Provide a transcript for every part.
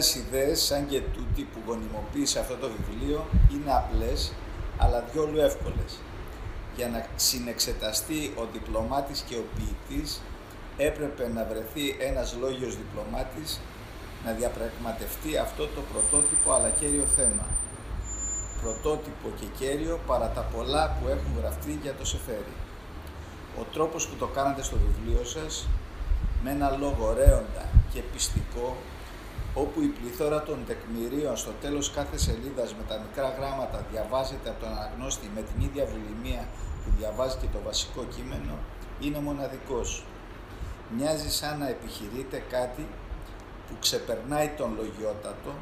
Ορισμένες ιδέες, σαν και τούτη που γονιμοποίησε αυτό το βιβλίο, είναι απλές, αλλά διόλου εύκολες. Για να συνεξεταστεί ο διπλωμάτης και ο ποιητής, έπρεπε να βρεθεί ένας λόγιος διπλωμάτης να διαπραγματευτεί αυτό το πρωτότυπο αλλά κέριο θέμα. Πρωτότυπο και κέριο παρά τα πολλά που έχουν γραφτεί για το Σεφέρι. Ο τρόπος που το κάνατε στο βιβλίο σας, με ένα λόγο ρέοντα και πιστικό, όπου η πληθώρα των τεκμηρίων στο τέλος κάθε σελίδας με τα μικρά γράμματα διαβάζεται από τον αναγνώστη με την ίδια βουλημία που διαβάζει και το βασικό κείμενο, είναι μοναδικός. Μοιάζει σαν να επιχειρείτε κάτι που ξεπερνάει τον λογιότατο,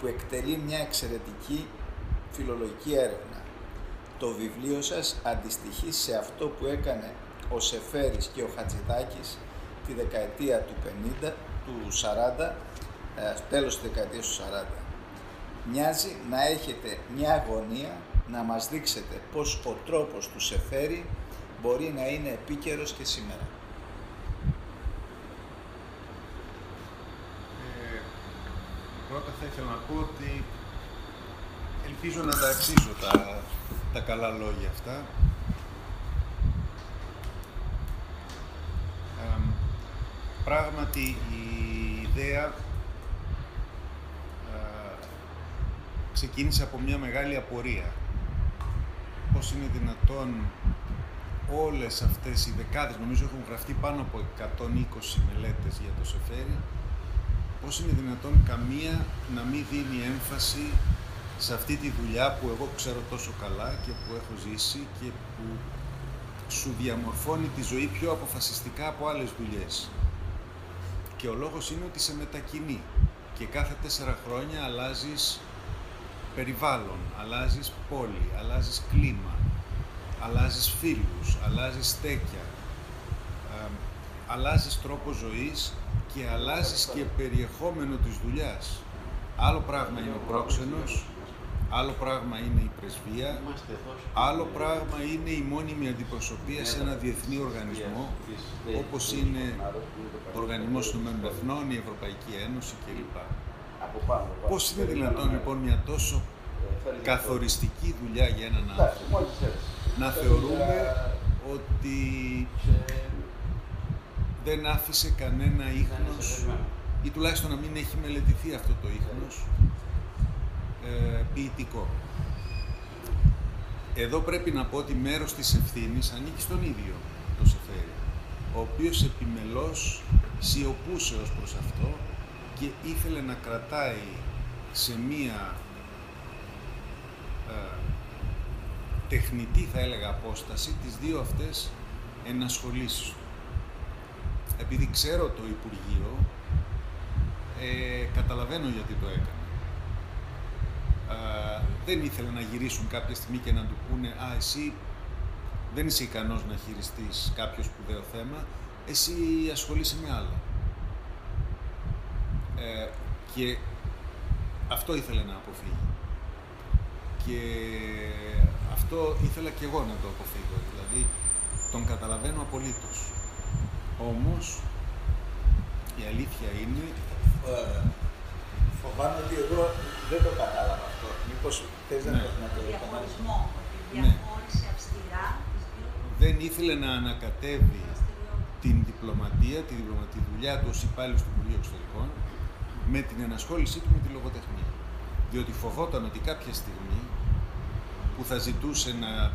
που εκτελεί μια εξαιρετική φιλολογική έρευνα. Το βιβλίο σας αντιστοιχεί σε αυτό που έκανε ο Σεφέρης και ο Χατζηδάκης τη δεκαετία του 50, του 40, ε, τέλος της δεκαετίας του 40. Μοιάζει να έχετε μια αγωνία να μας δείξετε πως ο τρόπος του Σεφέρη μπορεί να είναι επίκαιρος και σήμερα. Ε, πρώτα θα ήθελα να πω ότι ελπίζω να τα αξίζω τα, τα καλά λόγια αυτά. πράγματι η ιδέα ξεκίνησε από μια μεγάλη απορία. Πώς είναι δυνατόν όλες αυτές οι δεκάδες, νομίζω έχουν γραφτεί πάνω από 120 μελέτες για το Σεφέρι, πώς είναι δυνατόν καμία να μην δίνει έμφαση σε αυτή τη δουλειά που εγώ ξέρω τόσο καλά και που έχω ζήσει και που σου διαμορφώνει τη ζωή πιο αποφασιστικά από άλλες δουλειές. Και ο λόγος είναι ότι σε μετακινεί και κάθε τέσσερα χρόνια αλλάζεις περιβάλλον, αλλάζεις πόλη, αλλάζεις κλίμα, αλλάζεις φίλους, αλλάζεις στέκια, ε, αλλάζεις τρόπο ζωής και αλλάζεις και περιεχόμενο της δουλειάς. Άλλο πράγμα είναι ο πρόξενος, άλλο πράγμα είναι η πρεσβεία, άλλο πράγμα είναι η μόνιμη αντιπροσωπεία σε ένα διεθνή οργανισμό, όπως είναι ο Οργανισμός των Εθνών, η Ευρωπαϊκή Ένωση κλπ. Πώς είναι δυνατόν λοιπόν μια τόσο καθοριστική δουλειά για έναν άνθρωπο; να θεωρούμε ότι δεν άφησε κανένα ίχνος ή τουλάχιστον να μην έχει μελετηθεί αυτό το ίχνος ε, ποιητικό. Εδώ πρέπει να πω ότι μέρος της ευθύνης ανήκει στον ίδιο το Σεφέρι, ο οποίος επιμελώς σιωπούσε ως προς αυτό και ήθελε να κρατάει σε μία ε, τεχνητή θα έλεγα απόσταση τις δύο αυτές ενασχολήσεις του. Επειδή ξέρω το Υπουργείο, ε, καταλαβαίνω γιατί το έκανε. Ε, δεν ήθελε να γυρίσουν κάποια στιγμή και να του πούνε «Α, εσύ δεν είσαι ικανός να χειριστείς κάποιος σπουδαίο θέμα, εσύ ασχολείσαι με άλλο». Ε, και αυτό ήθελε να αποφύγει. Και αυτό ήθελα και εγώ να το αποφύγω, δηλαδή τον καταλαβαίνω απολύτως. Όμως, η αλήθεια είναι... Ε, φοβάμαι ότι εγώ δεν το κατάλαβα αυτό. Μήπως θες ναι. να το Διαχωρισμό, ότι ναι. διαχώρισε αυστηρά Δεν ήθελε να ανακατεύει την διπλωματία, τη διπλωματική δουλειά του ως υπάλληλος του Υπουργείου Εξωτερικών με την ενασχόλησή του με τη λογοτεχνία. Διότι φοβόταν ότι κάποια στιγμή που θα ζητούσε να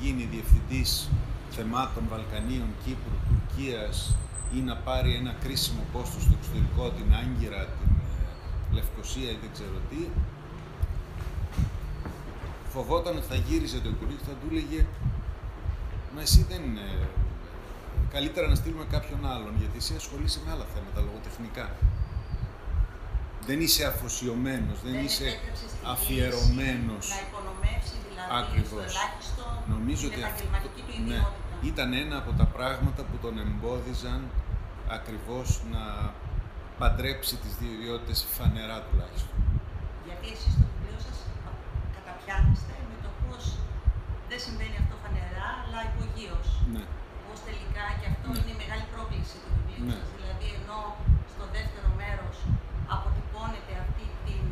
γίνει διευθυντής θεμάτων Βαλκανίων, Κύπρου, Τουρκίας ή να πάρει ένα κρίσιμο πόστο στο εξωτερικό, την Άγκυρα, την ε, Λευκοσία ή δεν ξέρω τι, φοβόταν ότι θα γύριζε το Υπουργείο και θα του έλεγε «Μα εσύ δεν είναι... Καλύτερα να στείλουμε κάποιον άλλον, γιατί εσύ ασχολείσαι με άλλα θέματα, λογοτεχνικά. Δεν είσαι αφοσιωμένος, δεν, δεν είσαι αφιερωμένος. Να υπονομεύσει Ακριβώς. Νομίζω ότι αυτό ναι, ήταν ένα από τα πράγματα που τον εμπόδιζαν ακριβώς να παντρέψει τις δύο ιδιότητες φανερά τουλάχιστον. Γιατί εσείς στο βιβλίο σας καταπιάνεστε με το πώς δεν συμβαίνει αυτό φανερά, αλλά υπογείως. Ναι. Πώς τελικά και αυτό ναι. είναι η μεγάλη πρόκληση του βιβλίου ναι. σας. Δηλαδή, ενώ στο δεύτερο μέρος αποτυπώνεται αυτή την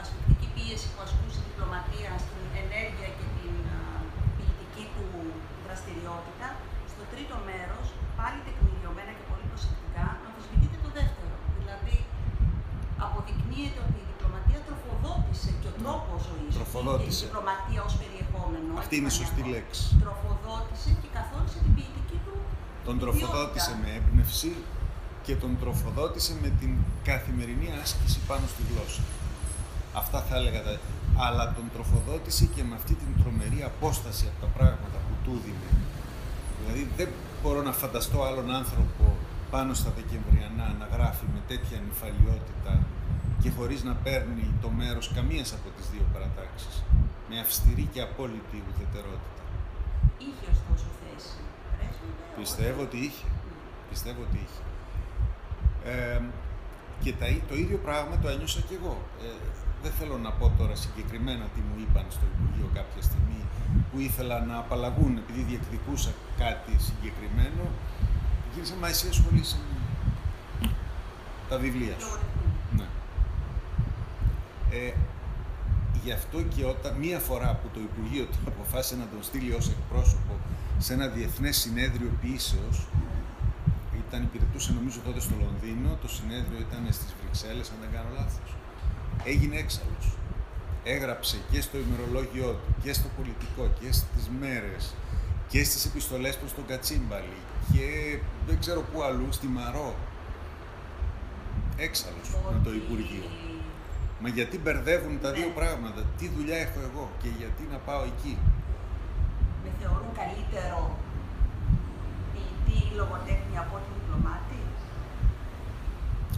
ασφυκτική πίεση που ασκούσε η διπλωματία στην ενέργεια και την ποιητική του δραστηριότητα. Στο τρίτο μέρος, πάλι τεκμηριωμένα και πολύ προσεκτικά, αμφισβητείται το δεύτερο. Δηλαδή, αποδεικνύεται ότι η διπλωματία τροφοδότησε και ο ναι. τρόπος ζωής και η διπλωματία ως περιεχόμενο. Αυτή είναι η σωστή λέξη. Τροφοδότησε και καθόρισε την ποιητική του. Τον τροφοδότησε με έμπνευση, και τον τροφοδότησε με την καθημερινή άσκηση πάνω στη γλώσσα. Αυτά θα έλεγα. τα- Αλλά τον τροφοδότησε και με αυτή την τρομερή απόσταση από τα πράγματα που του δίνει. Δηλαδή δεν μπορώ να φανταστώ άλλον άνθρωπο πάνω στα Δεκεμβριανά να γράφει με τέτοια νυφαλιότητα και χωρίς να παίρνει το μέρος καμίας από τις δύο παρατάξεις. Με αυστηρή και απόλυτη ουδετερότητα. Είχε ωστόσο θέση. Πρέσβευε, Πιστεύω όταν- ότι είχε. Πιστεύω ότι είχε. Ε, και τα, το ίδιο πράγμα το ένιωσα κι εγώ. Ε, δεν θέλω να πω τώρα συγκεκριμένα τι μου είπαν στο Υπουργείο κάποια στιγμή που ήθελα να απαλλαγούν επειδή διεκδικούσα κάτι συγκεκριμένο. Γύρισα, μα εσύ ασχολείσαι με τα βιβλία σου. Λογαριασμού. Ναι. Ε, γι' αυτό και όταν μία φορά που το Υπουργείο του αποφάσισε να τον στείλει ως εκπρόσωπο σε ένα διεθνές συνέδριο ποιήσεως, ήταν, υπηρετούσε νομίζω τότε στο Λονδίνο, το συνέδριο ήταν στις Βρυξέλλες, αν δεν κάνω λάθος. Έγινε έξαλλος. Έγραψε και στο ημερολόγιό του, και στο πολιτικό, και στις μέρες, και στις επιστολές προς τον Κατσίμπαλη, και δεν ξέρω πού αλλού, στη Μαρό. Έξαλλος με το Ότι- Υπουργείο. Μα γιατί μπερδεύουν τα δύο Ναι. πράγματα, τι δουλειά έχω εγώ και γιατί να πάω εκεί; Με θεωρούν καλύτερο ποιητή ή λογοτέχνη από ότι διπλωμάτη.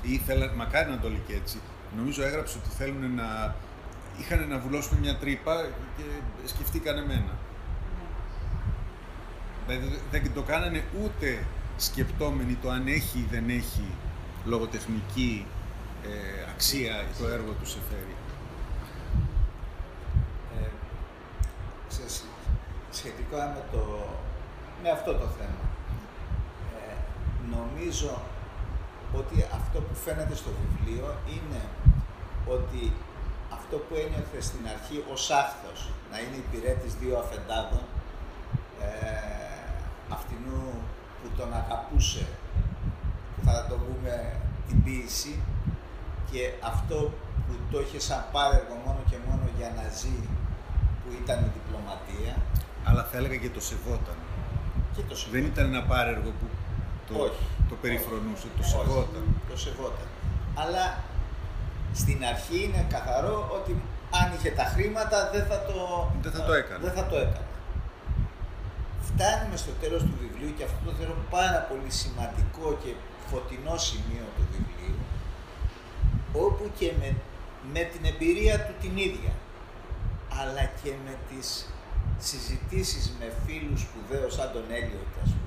Ήθελα, μακάρι να το λέει και έτσι. Νομίζω έγραψε ότι θέλουν να. είχαν να βουλώσουν μια τρύπα και σκεφτήκαν εμένα. Ναι. Δηλαδή δεν το κάνανε ούτε σκεπτόμενοι το αν έχει ή δεν έχει λογοτεχνική ε, αξία το έργο τους σε φέρει. Ε, ξέρεις, σχετικά με, το, με αυτό το θέμα. Ε, νομίζω ότι αυτό που φαίνεται στο βιβλίο είναι ότι αυτό που ένιωθε στην αρχή ως άφθος, να είναι υπηρέτης δύο αφεντάδων, ε, αυτινού που τον αγαπούσε, που θα το πούμε την ποίηση, και αυτό που το είχε σαν πάρεργο μόνο και μόνο για να ζει, που ήταν η διπλωματία, Αλλά θα έλεγα και το σεβόταν. και το Δεν σεβόταν. ήταν ένα πάρεργο που το, Όχι. το περιφρονούσε, το Όχι. σεβόταν. Το σεβόταν. Αλλά στην αρχή είναι καθαρό ότι αν είχε τα χρήματα δεν θα το, Δεν θα το έκανε. Δεν θα το έκανε. Φτάνουμε στο τέλος του βιβλίου και αυτό το θεωρώ πάρα πολύ σημαντικό και φωτεινό σημείο του βιβλίου όπου και με, με την εμπειρία του την ίδια αλλά και με τις συζητήσεις με φίλους σπουδαίους σαν τον Έλιοτ ας πούμε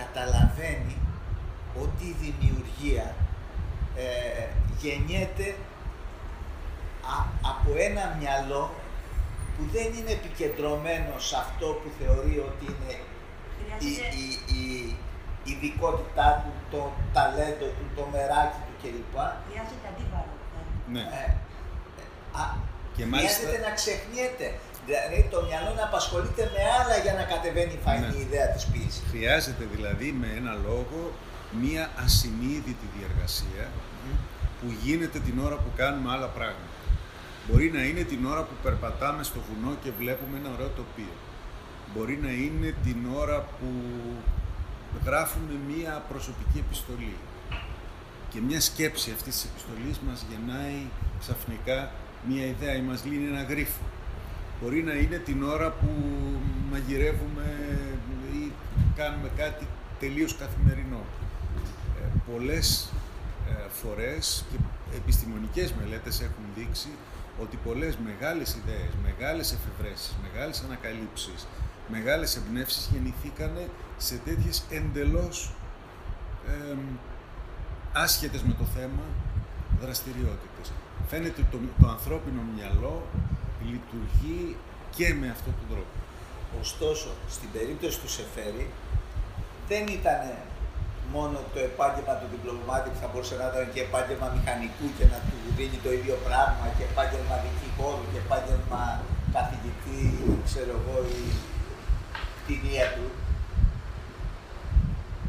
καταλαβαίνει ότι η δημιουργία ε, γεννιέται α- από ένα μυαλό που δεν είναι επικεντρωμένο σε αυτό που θεωρεί ότι είναι η, Χρειάζεται η, η ειδικότητά του, το ταλέντο του, το μεράκι του κλπ. χρειάζεται αντίβαρο. ε. Ναι. Ε, α, Και μάλιστα- χρειάζεται να ξεχνιέται. Δηλαδή το μυαλό να απασχολείται με άλλα για να κατεβαίνει η φαϊνή Ναι. ιδέα της ποιήσης. Χρειάζεται δηλαδή με ένα λόγο μία ασυνείδητη διεργασία που γίνεται την ώρα που κάνουμε άλλα πράγματα. Μπορεί να είναι την ώρα που περπατάμε στο βουνό και βλέπουμε ένα ωραίο τοπίο. Μπορεί να είναι την ώρα που γράφουμε μία προσωπική επιστολή. Και μια σκέψη αυτής της επιστολής μας γεννάει ξαφνικά μία ιδέα ή μας λύνει ένα γρίφο. Μπορεί να είναι την ώρα που μαγειρεύουμε ή κάνουμε κάτι τελείως καθημερινό. Ε, πολλές ε, φορές και επιστημονικές μελέτες έχουν δείξει ότι πολλές μεγάλες ιδέες, μεγάλες εφευρέσεις, μεγάλες ανακαλύψεις, μεγάλες εμπνεύσεις γεννηθήκανε σε τέτοιες εντελώς εμ, άσχετες με το θέμα δραστηριότητες. Φαίνεται το, το ανθρώπινο μυαλό λειτουργεί και με αυτόν τον τρόπο. Ωστόσο, στην περίπτωση του Σεφέρη, δεν ήταν μόνο το επάγγελμα του διπλωμάτη που θα μπορούσε να ήταν και επάγγελμα μηχανικού και να του δίνει το ίδιο πράγμα και επάγγελμα δικηγόρου και επάγγελμα καθηγητή, ξέρω εγώ, η κτηνία του.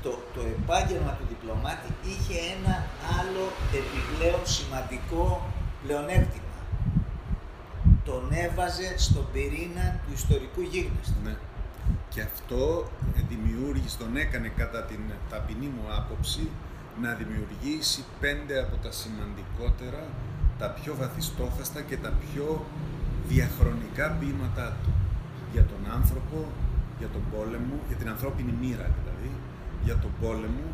Το, το επάγγελμα του διπλωμάτη είχε ένα άλλο επιπλέον σημαντικό πλεονέκτημα. Τον έβαζε στον πυρήνα του ιστορικού γίγνεσθε. Ναι. Και αυτό δημιούργησε, τον έκανε κατά την ταπεινή μου άποψη να δημιουργήσει πέντε από τα σημαντικότερα, τα πιο βαθιστόχαστα και τα πιο διαχρονικά ποίηματά του για τον άνθρωπο, για τον πόλεμο, για την ανθρώπινη μοίρα δηλαδή, για τον πόλεμο,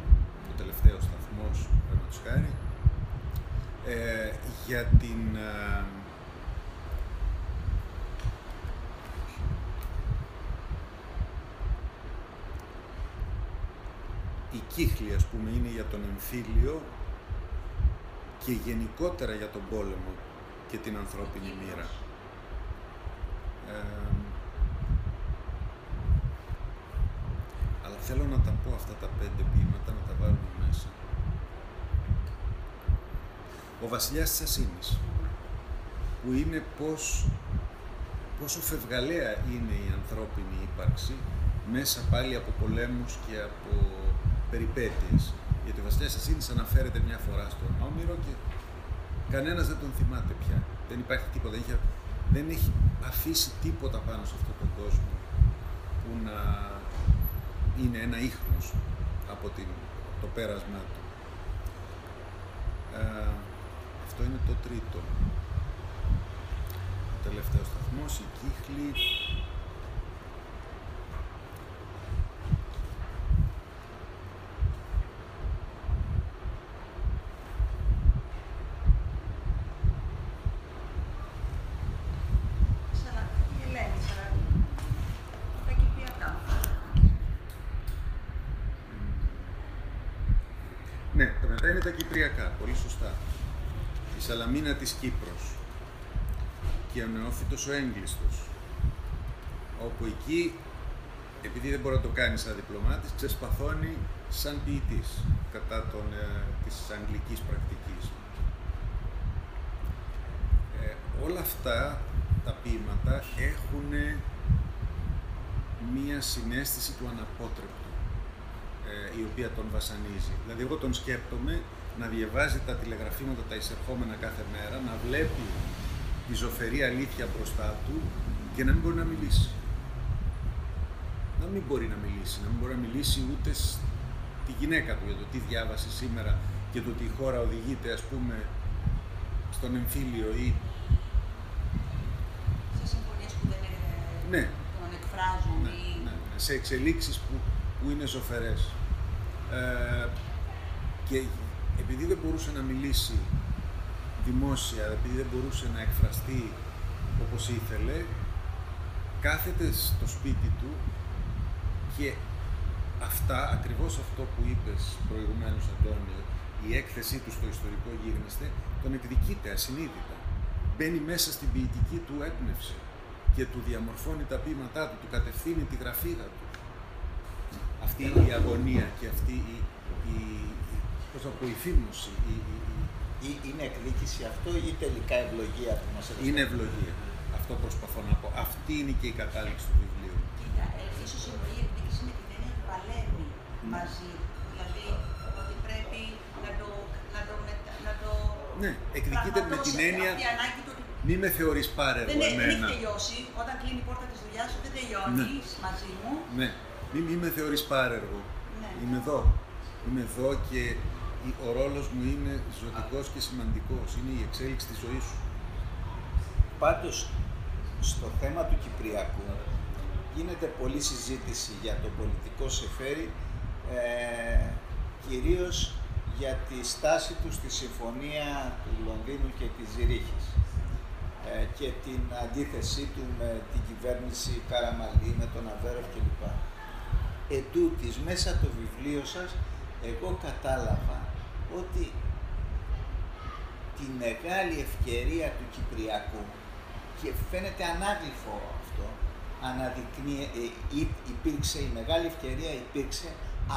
το τελευταίο σταθμός, παραδείγματος χάρη, ε, για την... Ε, η κύχλη, ας πούμε, είναι για τον εμφύλιο και γενικότερα για τον πόλεμο και την ανθρώπινη μοίρα. Ε, αλλά θέλω να τα πω αυτά τα πέντε ποίηματα, να τα βάλουμε μέσα. Ο βασιλιάς της Ασίνης, που είναι πώς, πόσο φευγαλέα είναι η ανθρώπινη ύπαρξη μέσα πάλι από πολέμους και από περιπέτειες. Γιατί ο βασιλιάς της Ασίνης αναφέρεται μια φορά στον Όμηρο και κανένας δεν τον θυμάται πια. Δεν υπάρχει τίποτα. δεν έχει αφήσει τίποτα πάνω σε αυτόν τον κόσμο που να είναι ένα ίχνος από την, το πέρασμά του. Ε, αυτό είναι το τρίτο. Ο τελευταίος σταθμός, η κύχλη, τα κυπριακά, πολύ σωστά. Η Σαλαμίνα της Κύπρος και ο νεόφυτος ο έγκλειστος, όπου εκεί, επειδή δεν μπορεί να το κάνει σαν διπλωμάτης, ξεσπαθώνει σαν ποιητής κατά των, ε, της αγγλικής πρακτικής. Ε, όλα αυτά τα ποίηματα έχουν μία συνέστηση του αναπότρεπτου ε, η οποία τον βασανίζει. Δηλαδή, εγώ τον σκέπτομαι να διαβάζει τα τηλεγραφήματα τα εισερχόμενα κάθε μέρα, να βλέπει τη ζωφερή αλήθεια μπροστά του και να μην μπορεί να μιλήσει. Να μην μπορεί να μιλήσει, να μην μπορεί να μιλήσει ούτε τη γυναίκα του για το τι διάβασε σήμερα και το ότι η χώρα οδηγείται, ας πούμε, στον εμφύλιο ή... Σε συμφωνίες που δεν ναι. τον εκφράζουν ναι, ή... Ναι, ναι. Σε εξελίξεις που, που είναι ζωφερές. Ε, και επειδή δεν μπορούσε να μιλήσει δημόσια, επειδή δεν μπορούσε να εκφραστεί όπως ήθελε, κάθεται στο σπίτι του και αυτά, ακριβώς αυτό που είπες προηγουμένως Αντώνιο, η έκθεσή του στο ιστορικό γίγνεσθε, τον εκδικείται ασυνείδητα. Μπαίνει μέσα στην ποιητική του έμπνευση και του διαμορφώνει τα ποίηματά του, του κατευθύνει τη γραφίδα του. Αυτή η αγωνία και αυτή η, η, πώς πω, η φήμωση. Η, η, είναι εκδίκηση αυτό ή τελικά ευλογία που μας έδωσε; Είναι ευλογία. Αυτό προσπαθώ να πω. Αυτή είναι και η κατάληξη του βιβλίου. Κοίτα, ε, ίσως η εκδίκηση με την έννοια του παλεύει μαζί. Δηλαδή ότι πρέπει να το, να το, να το ναι, εκδικείται με την έννοια. Μη με θεωρείς πάρεργο δεν, εμένα. Δεν έχει τελειώσει. Όταν κλείνει η πόρτα της δουλειάς σου δεν τελειώνεις ναι. μαζί μου. Ναι. Μη, μη με θεωρείς πάρεργο. Ναι. Είμαι εδώ. Είμαι εδώ και ο ρόλος μου είναι ζωτικός και σημαντικός, είναι η εξέλιξη της ζωής σου. Πάντως, στο θέμα του Κυπριακού γίνεται πολλή συζήτηση για το πολιτικό σεφέρι, ε, κυρίως για τη στάση του στη συμφωνία του Λονδίνου και της Ζηρίχης ε, και την αντίθεσή του με την κυβέρνηση Καραμαλή, με τον Αβέροφ κλπ. Ετούτοις, μέσα το βιβλίο σας, εγώ κατάλαβα ότι τη μεγάλη ευκαιρία του Κυπριακού και φαίνεται ανάγλυφο αυτό, αναδεικνύει, ε, υπήρξε η μεγάλη ευκαιρία υπήρξε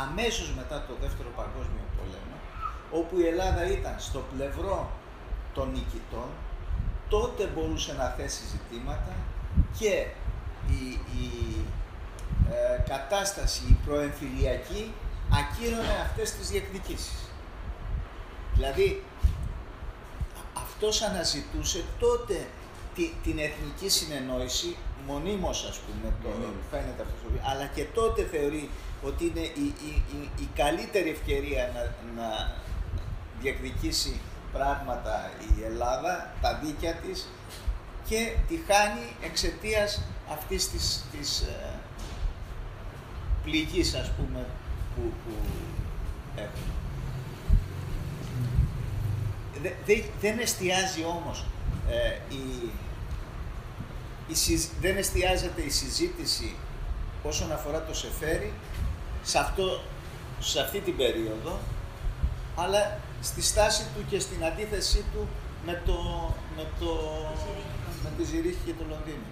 αμέσως μετά το Δεύτερο Παγκόσμιο Πολέμο, όπου η Ελλάδα ήταν στο πλευρό των νικητών, τότε μπορούσε να θέσει ζητήματα και η, η ε, κατάσταση, η προεμφυλιακή, ακύρωνε αυτές τις διεκδικήσεις. Δηλαδή, αυτός αναζητούσε τότε την εθνική συνεννόηση, μονίμως ας πούμε, το, φαίνεται αυτός, αλλά και τότε θεωρεί ότι είναι η, η, η, καλύτερη ευκαιρία να, να διεκδικήσει πράγματα η Ελλάδα, τα δίκαια της και τη χάνει εξαιτίας αυτής της, της ε, πληγής ας πούμε που, που έχουμε. Δεν εστιάζει όμως ε, η, η, δεν εστιάζεται η συζήτηση όσον αφορά το Σεφέρι σε, αυτό, σε αυτή την περίοδο, αλλά στη στάση του και στην αντίθεσή του με, το, με, το, με τη Ζηρίχη και το Λονδίνο.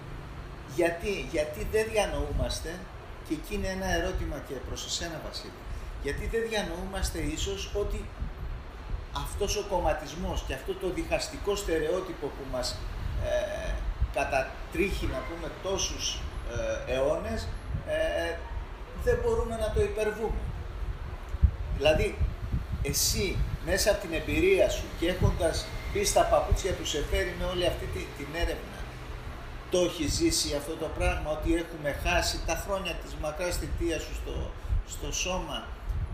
Γιατί, γιατί δεν διανοούμαστε, και εκεί είναι ένα ερώτημα και προς εσένα Βασίλη, γιατί δεν διανοούμαστε ίσως ότι αυτός ο κομματισμός και αυτό το διχαστικό στερεότυπο που μας ε, κατατρίχει να πούμε τόσους ε, αιώνες, ε, δεν μπορούμε να το υπερβούμε. Δηλαδή, εσύ μέσα από την εμπειρία σου και έχοντας μπει στα παπούτσια του Σεφέρι με όλη αυτή την, έρευνα, το έχει ζήσει αυτό το πράγμα, ότι έχουμε χάσει τα χρόνια της μακράς θητείας σου στο, στο σώμα,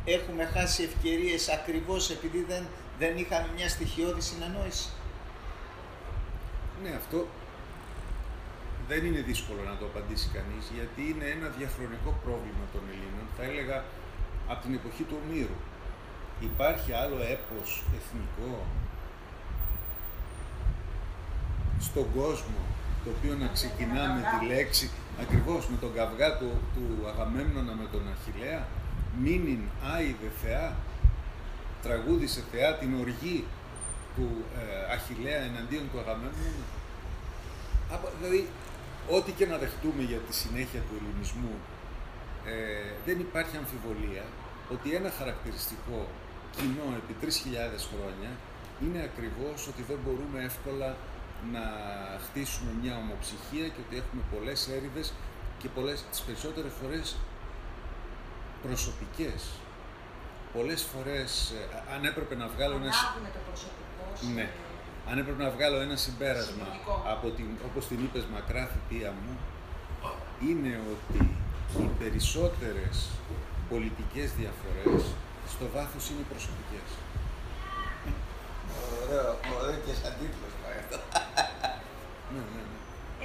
έχουμε χάσει ευκαιρίες ακριβώς επειδή δεν, δεν είχαμε μια στοιχειώδη συνεννόηση. Ναι, αυτό δεν είναι δύσκολο να το απαντήσει κανείς, γιατί είναι ένα διαχρονικό πρόβλημα των Ελλήνων, θα έλεγα από την εποχή του Ομήρου. Υπάρχει άλλο έπος εθνικό στον κόσμο, το οποίο να ξεκινά με τη λέξη, ακριβώς με τον καυγά του, του Αγαμέμνονα με τον Αχιλέα, μήνυν άιδε θεά, τραγούδισε θεά την οργή του ε, Αχιλέα εναντίον του Αγαμέμνονα. Δηλαδή, ό,τι και να δεχτούμε για τη συνέχεια του ελληνισμού, ε, δεν υπάρχει αμφιβολία ότι ένα χαρακτηριστικό κοινό επί 3.000 χρόνια είναι ακριβώς ότι δεν μπορούμε εύκολα να χτίσουμε μια ομοψυχία και ότι έχουμε πολλές έρηδες και πολλές, τις περισσότερες φορές προσωπικές. Πολλές φορές, ε, αν έπρεπε να βγάλω ένα... το προσωπικό ναι αν έπρεπε να βγάλω ένα συμπέρασμα από την, όπως την είπες μακρά θητεία μου, είναι ότι οι περισσότερες πολιτικές διαφορές στο βάθος είναι προσωπικές. Ωραίο, ωραίο και σαν τίτλος αυτό. Ναι, ναι, ναι.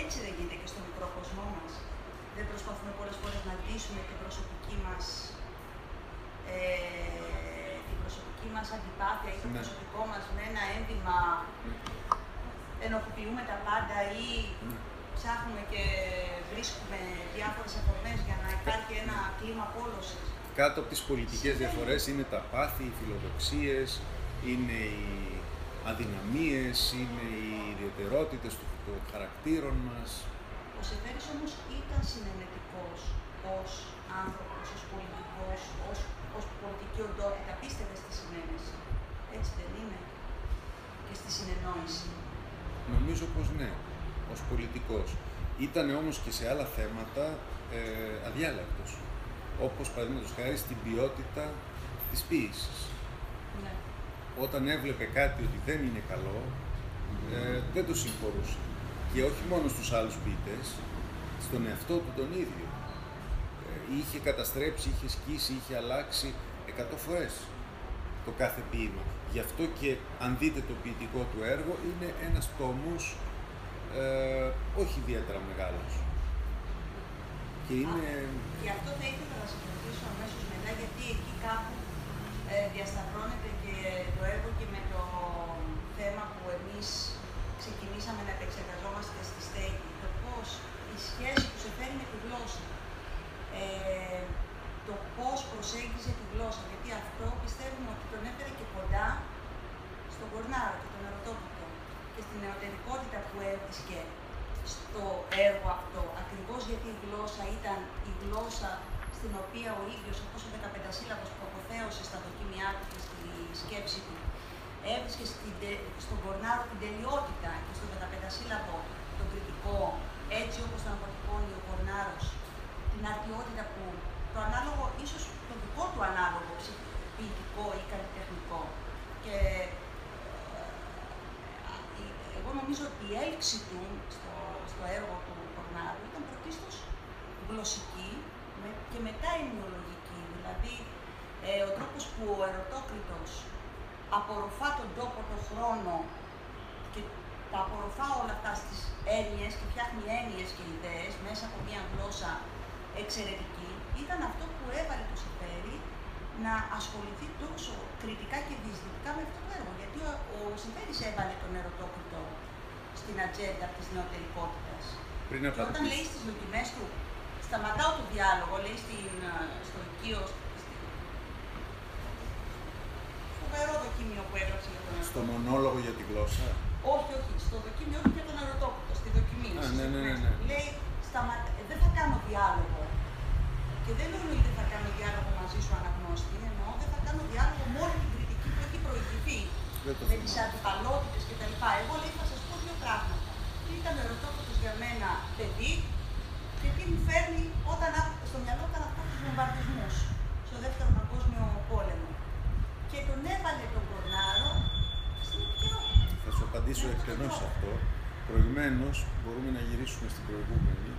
Έτσι δεν γίνεται και στο μικρό κοσμό μας. Δεν προσπαθούμε πολλές φορές να ντύσουμε την προσωπική μας ε, προσωπική μας αντιπάθεια ή το ναι. προσωπικό μας με ένα ένδυμα ενοχοποιούμε τα πάντα ή ναι. ψάχνουμε και βρίσκουμε διάφορες αφορμές για να υπάρχει ένα κλίμα πόλωσης. Κάτω από τις πολιτικές διαφορές είναι τα πάθη, οι φιλοδοξίες, είναι οι αδυναμίες, είναι οι ιδιαιτερότητες των χαρακτήρων μας. Ο Σεφέρης όμως ήταν συνενετικός ως άνθρωπος, ως πολιτικός, ως ως πολιτική οντότητα πίστευε στη συνένεση. Έτσι δεν είναι. Και στη συνεννόηση. Νομίζω πως ναι, ως πολιτικός. Ήταν όμως και σε άλλα θέματα ε, αδιάλακτος. Όπως παραδείγματος χάρη στην ποιότητα της ποίησης. Ναι. Όταν έβλεπε κάτι ότι δεν είναι καλό, ε, δεν το συγχωρούσε. Και όχι μόνο στους άλλους ποιητές, στον εαυτό του τον ίδιο είχε καταστρέψει, είχε σκίσει, είχε αλλάξει εκατό φορές το κάθε ποίημα. Γι' αυτό και αν δείτε το ποιητικό του έργο είναι ένας τόμος ε, όχι ιδιαίτερα μεγάλος. Και είναι... Γι' αυτό θα ήθελα να σας ρωτήσω αμέσως μετά, γιατί εκεί κάπου ε, διασταυρώνεται και το έργο και με το θέμα που εμείς ξεκινήσαμε να επεξεργαζόμαστε στη στέγη. Το πώς η σχέση που σε φέρει με τη γλώσσα ε, το πώς προσέγγιζε τη γλώσσα, γιατί αυτό πιστεύουμε ότι τον έφερε και κοντά στον Κορνάρο και τον Ερωτόπιτο και στην νεωτερικότητα που έβρισκε στο έργο αυτό, ακριβώς γιατί η γλώσσα ήταν η γλώσσα στην οποία ο ίδιος, όπως ο 15 σύλλαβος που αποθέωσε στα δοκίμια του και στη σκέψη του, έβρισκε στον Κορνάρο την τελειότητα και στον 15 σύλλαβο τον κριτικό, έτσι όπως τον αποτυπώνει ο Κορνάρος την αρτιότητα που το ανάλογο, ίσως το δικό του ανάλογο ποιητικό ή καλλιτεχνικό. Και ε, εγώ νομίζω ότι η έλξη του στο, στο έργο του Κορνάρου ήταν πρωτίστως γλωσσική και μετά ενοιολογική. Δηλαδή, ε, ο τρόπος που ο ερωτόκριτος απορροφά τον τόπο, τον χρόνο και τα απορροφά όλα αυτά στις έννοιες και φτιάχνει έννοιες και ιδέες μέσα από μια γλώσσα εξαιρετική, ήταν αυτό που έβαλε το Σεφέρι να ασχοληθεί τόσο κριτικά και διεισδυτικά με αυτό το έργο. Γιατί ο, ο Σεφέρης έβαλε τον ερωτόκριτο στην ατζέντα της νεωτερικότητας. Πριν και όταν λέει στις δοκιμές του, σταματάω το διάλογο, λέει στην, στο οικείο, φοβερό δοκίμιο που έγραψε για τον ερωτόκριτο. Στο μονόλογο για τη γλώσσα; Όχι, όχι, στο δοκίμιο όχι για τον ερωτόκριτο, στη δοκιμή. Α, ναι, ναι, ναι, ναι. Λέει, σταματά, δεν θα κάνω διάλογο. Και δεν εννοεί δεν θα κάνω διάλογο μαζί σου αναγνώστη, εννοώ δεν θα κάνω διάλογο με όλη την κριτική που έχει προηγηθεί. Με τις αντιπαλότητες κτλ. Εγώ λέει θα σας πω δύο πράγματα. Ήταν ερωτόκριτο για μένα παιδί και τι μου φέρνει όταν στο μυαλό έκανα αυτό του βομβαρδισμούς στο δεύτερο παγκόσμιο πόλεμο. Και τον έβαλε τον Κορνάρο στην επικαιρότητα. Θα σου απαντήσω εκτενώς σε αυτό. Προηγουμένως μπορούμε να γυρίσουμε στην προηγούμενη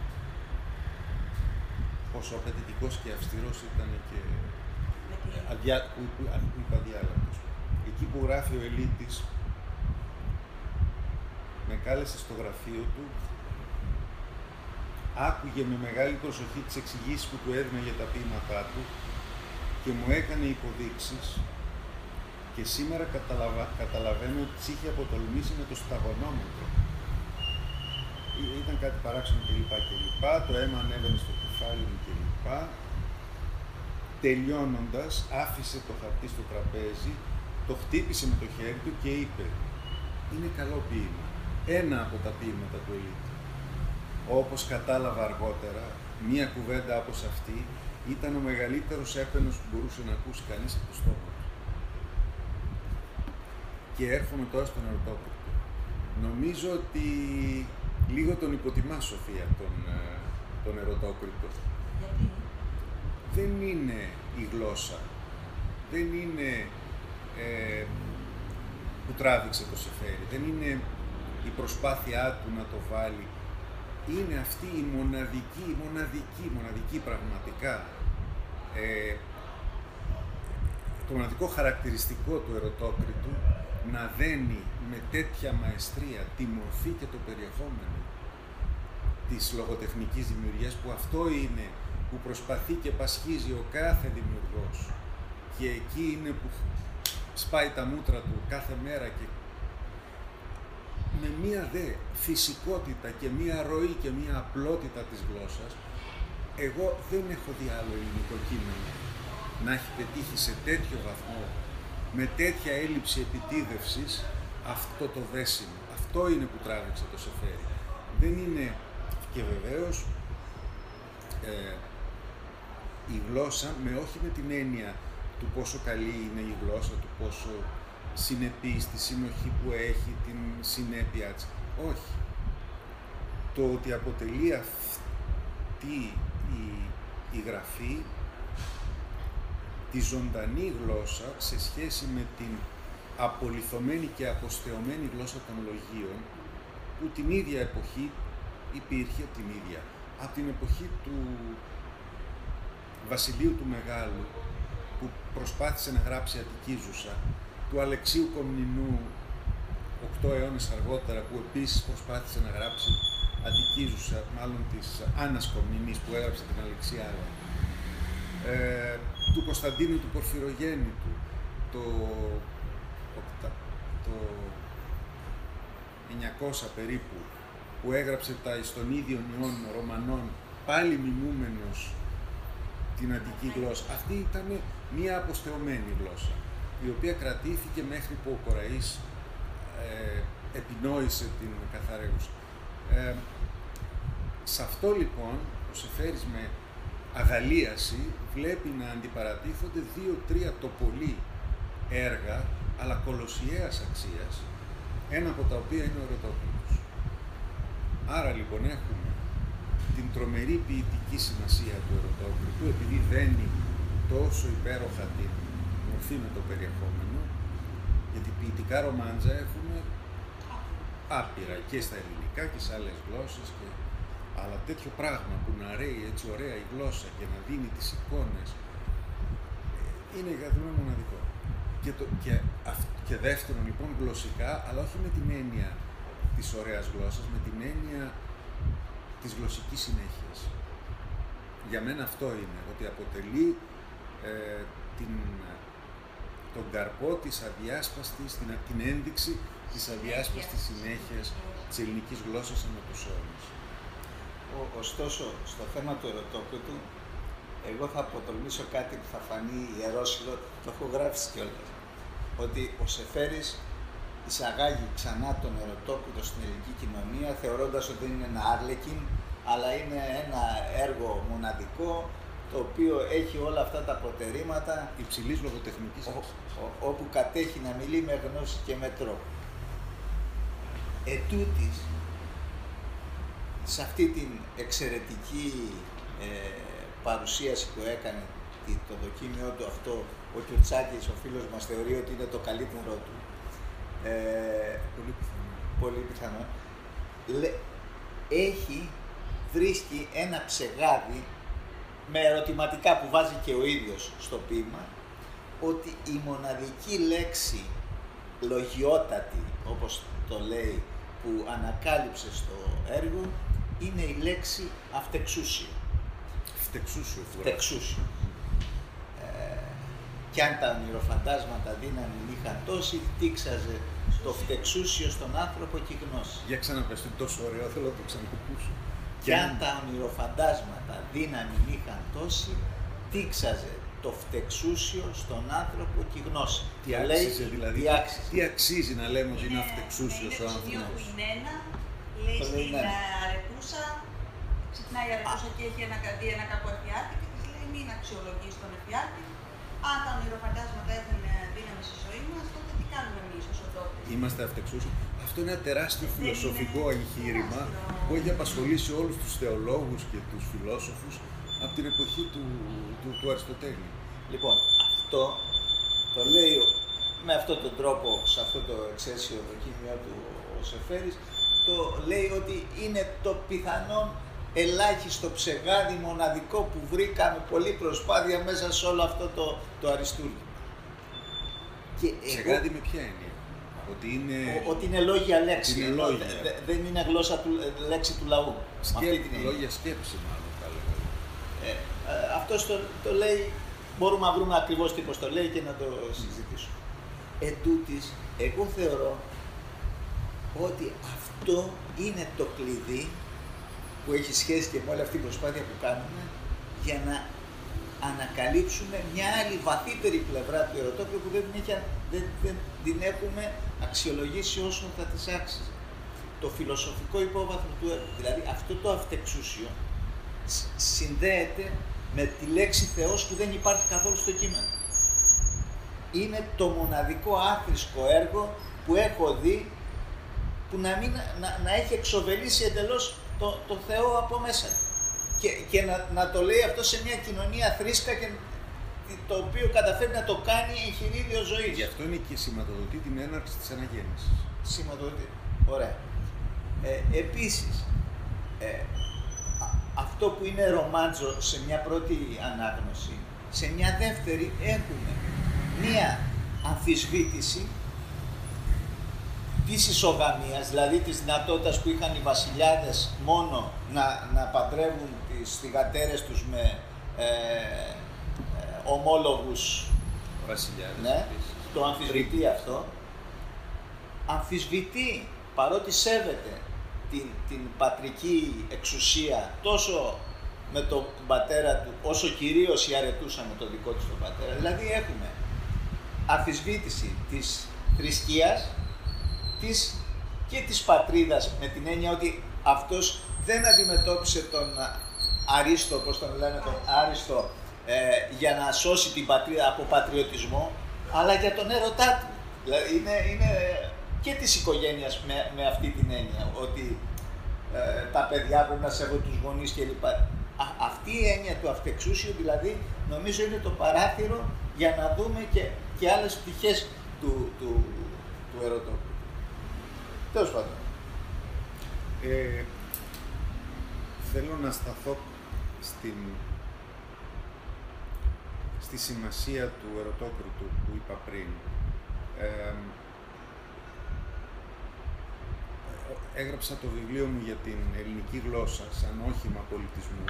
πόσο απαιτητικός και αυστηρός ήταν και αδιά, που, που, που είπα διάλογος. Εκεί που γράφει ο Ελίτης, με κάλεσε στο γραφείο του, άκουγε με μεγάλη προσοχή τις εξηγήσεις που του έδινε για τα ποίηματά του και μου έκανε υποδείξεις και σήμερα καταλαβα... καταλαβαίνω ότι τις είχε αποτολμήσει με το σταγονόμετρο. Ήταν κάτι παράξενο κλπ. κλπ. Το αίμα ανέβαινε στο κεφάλι μου κλπ. Τελειώνοντας, άφησε το χαρτί στο τραπέζι, το χτύπησε με το χέρι του και είπε «Είναι καλό ποίημα. Ένα από τα ποίηματα του Ελίτη». Όπως κατάλαβα αργότερα, μία κουβέντα όπως αυτή ήταν ο μεγαλύτερος έπαινος που μπορούσε να ακούσει κανείς από το στόμα του. Και έρχομαι τώρα στον ερωτόπληκτο. Νομίζω ότι λίγο τον υποτιμά, Σοφία, τον, ε, τον ερωτόκριτο. Γιατί; Δεν είναι η γλώσσα. Δεν είναι ε, που τράβηξε το Σεφέρι. Δεν είναι η προσπάθειά του να το βάλει. Είναι αυτή η μοναδική, μοναδική, μοναδική πραγματικά ε, το μοναδικό χαρακτηριστικό του ερωτόκριτου να δένει με τέτοια μαεστρία τη μορφή και το περιεχόμενο της λογοτεχνικής δημιουργίας που αυτό είναι που προσπαθεί και πασχίζει ο κάθε δημιουργός και εκεί είναι που σπάει τα μούτρα του κάθε μέρα και με μία δε φυσικότητα και μία ροή και μία απλότητα της γλώσσας εγώ δεν έχω δει άλλο ελληνικό κείμενο να έχει πετύχει σε τέτοιο βαθμό με τέτοια έλλειψη επιτίδευσης αυτό το δέσιμο. Αυτό είναι που τράβηξε το Σεφέρι. Δεν είναι και βεβαίως ε, η γλώσσα, με όχι με την έννοια του πόσο καλή είναι η γλώσσα, του πόσο συνεπής, τη συνοχή που έχει, την συνέπεια της. Όχι. Το ότι αποτελεί αυτή η, η γραφή τη ζωντανή γλώσσα σε σχέση με την απολυθωμένη και αποστεωμένη γλώσσα των λογίων που την ίδια εποχή υπήρχε την ίδια. Από την εποχή του Βασιλείου του Μεγάλου που προσπάθησε να γράψει Αττικίζουσα, του Αλεξίου Κομνηνού 8 αιώνες αργότερα που επίσης προσπάθησε να γράψει Αττικίζουσα, μάλλον της Άννας Κομνηνής που έγραψε την Αλεξιάδα, ε, του Κωνσταντίνου του Πορφυρογέννητου, το, το 900 περίπου, που έγραψε τα εις των ίδιων ιών Ρωμανών, πάλι μιμούμενος την αντική γλώσσα. Αυτή ήταν μία αποστεωμένη γλώσσα, η οποία κρατήθηκε μέχρι που ο Κοραής ε, επινόησε την καθαρέγουσα. Ε, σε αυτό λοιπόν, ο Σεφέρης με αγαλίαση βλέπει να αντιπαρατίθονται δύο-τρία το πολύ έργα, αλλά κολοσιαίας αξίας, ένα από τα οποία είναι ο Ερωτόπουλος. Άρα λοιπόν έχουμε την τρομερή ποιητική σημασία του Ερωτόπουλου, επειδή δένει τόσο υπέροχα την μορφή με το περιεχόμενο, γιατί ποιητικά ρομάντζα έχουμε άπειρα και στα ελληνικά και σε άλλες γλώσσες. Και... Αλλά τέτοιο πράγμα που να ρέει έτσι ωραία η γλώσσα και να δίνει τις εικόνες ε, είναι για μένα μοναδικό. Και, το, και, και δεύτερον λοιπόν γλωσσικά, αλλά όχι με την έννοια της ωραίας γλώσσας, με την έννοια της γλωσσικής συνέχειας. Για μένα αυτό είναι, ότι αποτελεί ε, την, τον καρπό της αδιάσπαστης, την, την ένδειξη της αδιάσπαστης συνέχειας της ελληνικής γλώσσας ανά τους αιώνες. Ωστόσο, στο θέμα του ερωτόπλου εγώ θα αποτολμήσω κάτι που θα φανεί ιερόσιλο, το έχω γράψει κιόλας. Ότι ο Σεφέρης εισαγάγει ξανά τον ερωτόπλο στην ελληνική κοινωνία, θεωρώντας ότι είναι ένα άρλεκιν, αλλά είναι ένα έργο μοναδικό, το οποίο έχει όλα αυτά τα προτερήματα υψηλής λογοτεχνικής όπου κατέχει να μιλεί με γνώση και με τρόπο. Ετούτης, σε αυτή την εξαιρετική ε, παρουσίαση που έκανε το δοκίμιο του αυτό, ο Κιουτσάκης, ο φίλος μας, θεωρεί ότι είναι το καλύτερό του. Ε, πολύ πιθανό. Πολύ πιθανό. έχει, βρίσκει ένα ψεγάδι με ερωτηματικά που βάζει και ο ίδιος στο ποίημα, ότι η μοναδική λέξη λογιότατη, όπως το λέει, που ανακάλυψε στο έργο, είναι η λέξη αυτεξούσιο. Φτεξούσιο. Φτεξούσιο. Ε, κι αν τα ονειροφαντάσματα δύναμη είχαν τόση, τίξαζε το φτεξούσιο στον άνθρωπο και η γνώση. Για ξαναπες, είναι τόσο ωραίο, θέλω να το ξανακούσω. Κι αν τα ονειροφαντάσματα δύναμη είχαν τόση, τίξαζε το φτεξούσιο στον άνθρωπο και η γνώση. Τι άξιζε δηλαδή, τι, άξιζε. τι αξίζει να λέμε ότι είναι αυτεξούσιος ο άνθρωπος; Είναι ένα, λέει στην αρετούσα, ξυπνάει η αρετούσα και έχει ένα, δει ένα κακό εφιάλτη και της λέει μην αξιολογείς τον εφιάλτη. Αν τα ονειροφαντάσματα έχουν δύναμη στη ζωή μας, τότε τι κάνουμε εμείς ως οντότητες. Είμαστε αυτεξούσιοι. Αυτό είναι ένα τεράστιο φιλοσοφικό εγχείρημα που έχει απασχολήσει όλους τους θεολόγους και τους φιλόσοφους από την εποχή του, του, του Αριστοτέλη. Λοιπόν, αυτό το λέει με αυτόν τον τρόπο, σε αυτό το εξαίσιο δοκίμιο του ο Σεφέρης, το λέει ότι είναι το πιθανόν ελάχιστο ψεγάδι μοναδικό που βρήκαμε πολλή προσπάθεια μέσα σε όλο αυτό το, το αριστούργημα. ψεγάδι με ποια έννοια; Ότι είναι, ο, ότι είναι λόγια λέξη. Είναι λόγια. δεν είναι γλώσσα του, λέξη του λαού. Σκέψη, λόγια σκέψη μάλλον. Ε, ε, αυτό το, το λέει, μπορούμε να βρούμε ακριβώς τι το λέει και να το συζητήσουμε. Εν τούτης, εγώ θεωρώ ότι αυτό είναι το κλειδί που έχει σχέση και με όλη αυτή την προσπάθεια που κάνουμε για να ανακαλύψουμε μια άλλη βαθύτερη πλευρά του ερωτόπιου που δεν την, έχει, δεν, δεν την έχουμε αξιολογήσει όσο θα της άξιζε. Το φιλοσοφικό υπόβαθρο του έργου, δηλαδή αυτό το αυτεξούσιο, συνδέεται με τη λέξη Θεός που δεν υπάρχει καθόλου στο κείμενο. Είναι το μοναδικό άθροιστο έργο που έχω δει που να, μην, να, να έχει εξοβελήσει εντελώς το, το Θεό από μέσα και, και να, να το λέει αυτό σε μια κοινωνία θρήσκα και το οποίο καταφέρει να το κάνει εγχειρίδιο ζωής. Γι' αυτό είναι και σηματοδοτεί την έναρξη της αναγέννησης. Σηματοδοτεί. Ωραία. Ε, επίσης, ε, αυτό που είναι ρομάντζο σε μια πρώτη ανάγνωση, σε μια δεύτερη έχουμε μία αμφισβήτηση της ισογαμίας, δηλαδή της δυνατότητας που είχαν οι βασιλιάδες μόνο να, να παντρεύουν τις θυγατέρες τους με ε, ε, ομόλογους βασιλιάδες. Ναι, το αμφισβητεί αυτό. Αμφισβητεί, παρότι σέβεται την, την πατρική εξουσία τόσο με τον πατέρα του, όσο κυρίως η αρετούσα με τον δικό της τον πατέρα. Δηλαδή έχουμε αφισβήτηση της θρησκείας της και της πατρίδας με την έννοια ότι αυτός δεν αντιμετώπισε τον Αρίστο, όπως τον λένε, τον Άριστο, ε, για να σώσει την πατρίδα από πατριωτισμό, αλλά για τον έρωτά του. Δηλαδή είναι, είναι και της οικογένειας με, με αυτή την έννοια, ότι ε, τα παιδιά πρέπει να σέβονται τους γονείς κλπ. αυτή η έννοια του αυτεξούσιου δηλαδή νομίζω είναι το παράθυρο για να δούμε και, και άλλες πτυχές του, του, του ερωτόπου. Τέλος πάντων. Ε, θέλω να σταθώ στην, στη σημασία του ερωτόκριτου που είπα πριν. Ε, έγραψα το βιβλίο μου για την ελληνική γλώσσα σαν όχημα πολιτισμού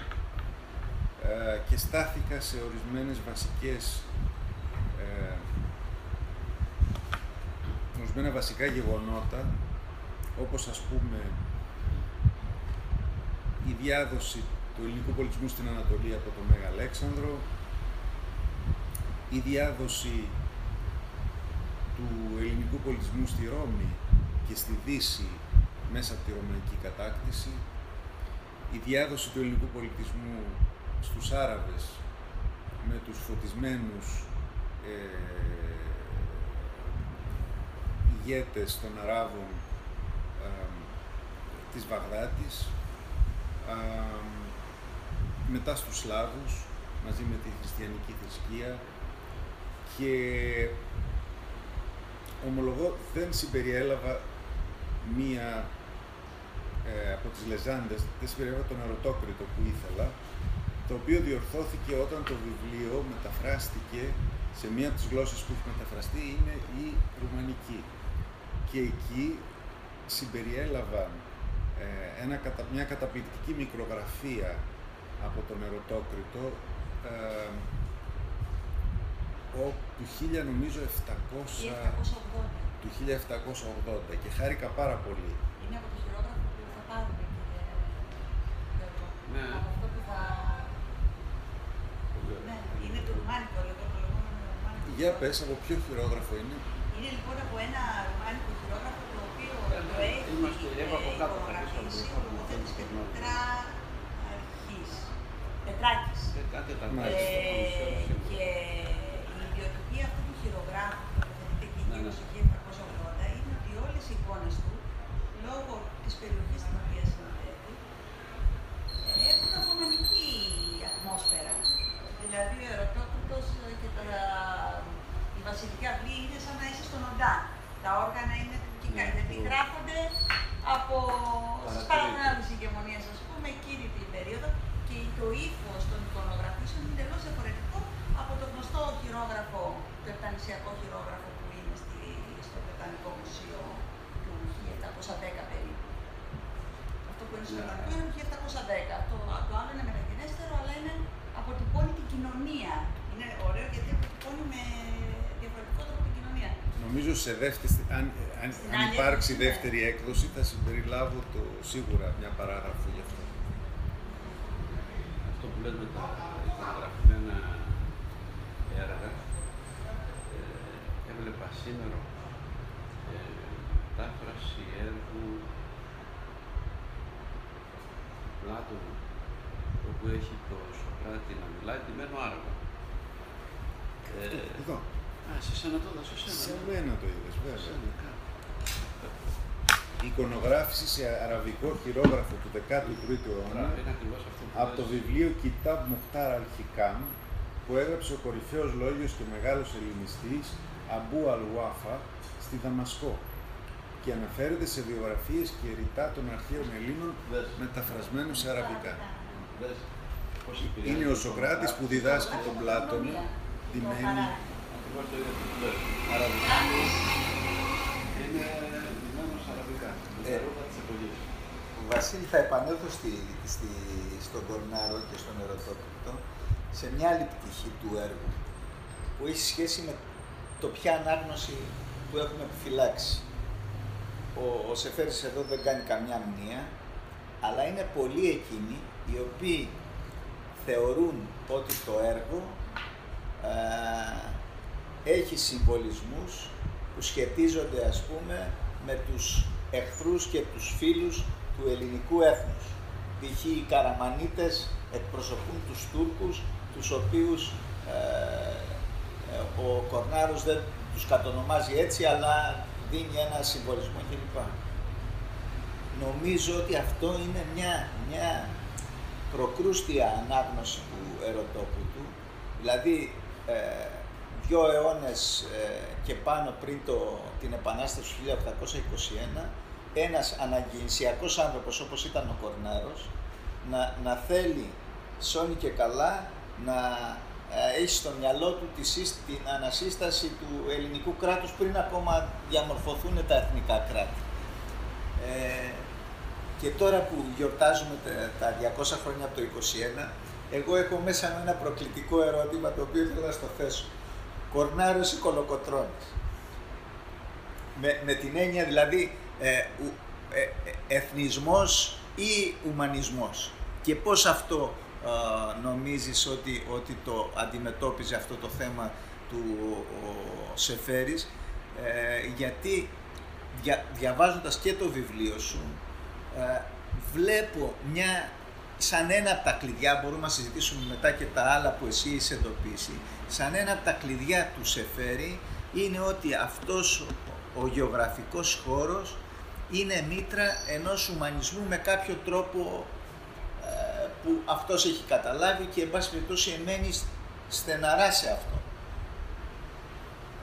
ε, και στάθηκα σε ορισμένες βασικές ε, ορισμένα βασικά γεγονότα όπως ας πούμε η διάδοση του ελληνικού πολιτισμού στην Ανατολή από τον Μέγα Αλέξανδρο, η διάδοση του ελληνικού πολιτισμού στη Ρώμη και στη Δύση μέσα από τη Ρωμαϊκή κατάκτηση, η διάδοση του ελληνικού πολιτισμού στους Άραβες με τους φωτισμένους ε, ηγέτες των Αράβων ε, της Βαγδάτης, μετά στους Σλάβους, μαζί με τη χριστιανική θρησκεία και ομολογώ δεν συμπεριέλαβα μία ε, από τις λεζάντες, δεν συμπεριέλαβα τον ερωτόκριτο που ήθελα, το οποίο διορθώθηκε όταν το βιβλίο μεταφράστηκε σε μία από τις γλώσσες που έχει μεταφραστεί είναι η ρουμανική. Και εκεί συμπεριέλαβαν ε, ένα, μια καταπληκτική μικρογραφία από τον Ερωτόκριτο ε, ο, του 1000 νομίζω 700, του 1780 και χάρηκα πάρα πολύ. Είναι από το χειρόγραφο που θα πάρουμε ναι. Από αυτό που θα... Ναι, είναι το ρουμάνικο, το λεγόμενο ρουμάνικο. Για πες, από ποιο χειρόγραφο είναι; Είναι λοιπόν από ένα ρουμάνικο χειρόγραφο το οποίο το έχει Είμαστε, από κάτω θα ηχογραφήσει ο νομοθέτης Πετράρχης. Πετράκης. Κάτι τα Και η ιδιοτυπία αυτού του χειρογράφου που τοποθετείται εκεί γύρω στο 1780 είναι ότι όλες οι εικόνες του, λόγω της περιοχής στην οποία συνοδεύει, έχουν αφομανική ατμόσφαιρα. Δηλαδή ο ερωτόκουτος και τα, η βασιλική αυλή είναι σαν να είσαι στον Οντά. Τα όργανα είναι τουρκικά, Ναι, γιατί το- γράφονται από στις Παρατηρητές. Παρανάλες ηγεμονίες, ας πούμε, εκείνη την περίοδο και το ύφος των εικονογραφήσεων είναι εντελώς διαφορετικό από το γνωστό χειρόγραφο, το επτανησιακό χειρόγραφο που είναι στη, στο Βρετανικό Μουσείο του 1710 περίπου. Αυτό που είναι στο Ναι. Βρετανικό είναι του 1710. Το, το άλλο είναι μεταγενέστερο, αλλά είναι αποτυπώνει την κοινωνία. Είναι ωραίο γιατί αποτυπώνει με Νομίζω σε δεύτερη, αν, αν, Στην αν άλλη υπάρξει έκδοση, ναι. δεύτερη έκδοση θα συμπεριλάβω το, σίγουρα μια παράγραφο γι' αυτό. Αυτό που λέμε τα εικονογραφημένα έργα, ε, έβλεπα σήμερα ε, μετάφραση έργου του Πλάτωνου, όπου έχει το Σοκράτη να μιλάει ντυμένο άργο. Ε, Εδώ, α, σε σένα το έδωσα, σε σε σένα. μένα το είδες Σε βέβαια. σένα, κάτω. Η εικονογράφηση σε αραβικό χειρόγραφο του 13ου αιώνα Μπράβο, είναι ακριβώς αυτό που από το λες. βιβλίο Κιτάμπ Μουχτάρ Αλχικάμ που έγραψε ο κορυφαίος λόγιος και μεγάλος ελληνιστής Αμπού Αλουάφα στη Δαμασκό και αναφέρεται σε βιογραφίες και ρητά των αρχαίων Ελλήνων Δες. μεταφρασμένους σε αραβικά. Δες πώς επηρεάζει Είναι ο το Σοκράτης που γράφος. διδάσκει τον Πλάτωνα, ντυμένη Ακριβώς το ίδιο που λες. Αραβικά. Είναι ντυμένος αραβικά. Με τα Ε. ρούχα της εποχής. Βασίλη, θα επανέλθω στη, στη, στον Κορνάρο και στον Ερωτόκριτο σε μια άλλη πτυχή του έργου που έχει σχέση με το ποια ανάγνωση του έχουμε επιφυλάξει. Ο, ο Σεφέρης εδώ δεν κάνει καμιά μνήα, αλλά είναι πολλοί εκείνοι οι οποίοι θεωρούν ότι το έργο ε, έχει συμβολισμούς που σχετίζονται ας πούμε με τους εχθρούς και τους φίλους του ελληνικού έθνους. Π.χ. οι Καραμανίτες εκπροσωπούν τους Τούρκους, τους οποίους ε, ε, ο Κορνάρος δεν τους κατονομάζει έτσι, αλλά δίνει ένα συμβολισμό κλπ. Νομίζω ότι αυτό είναι μια, μια προκρούστια ανάγνωση του ερωτόπλουτου, δηλαδή ε, δύο αιώνες ε, και πάνω πριν το, την Επανάσταση του 1821 ένας αναγκαινσιακός άνθρωπος όπως ήταν ο Κορνάρος να, να θέλει σώνει και καλά να ε, έχει στο μυαλό του τη, την ανασύσταση του ελληνικού κράτους πριν ακόμα διαμορφωθούν τα εθνικά κράτη. Ε, και τώρα που γιορτάζουμε τα 200 χρόνια από το 21, εγώ έχω μέσα με ένα προκλητικό ερώτημα το οποίο ήθελα να στο θέσω. Κορνάρος ή κολοκοτρώνης. Με, με την έννοια δηλαδή ε, ε, ε, εθνισμός ή ουμανισμός. Και πώς αυτό ε, νομίζεις ότι, ότι το αντιμετώπιζε αυτό το θέμα του ο, Σεφέρης, ε, γιατί δια, διαβάζοντας και το βιβλίο σου, ε, βλέπω μια, σαν ένα από τα κλειδιά, μπορούμε να συζητήσουμε μετά και τα άλλα που εσύ είσαι εντοπίσει, σαν ένα από τα κλειδιά του Σεφέρη είναι ότι αυτός ο, ο γεωγραφικός χώρος είναι μήτρα ενός ουμανισμού με κάποιο τρόπο ε, που αυτός έχει καταλάβει και εν πάση περιπτώσει εμένει στεναρά σε αυτό.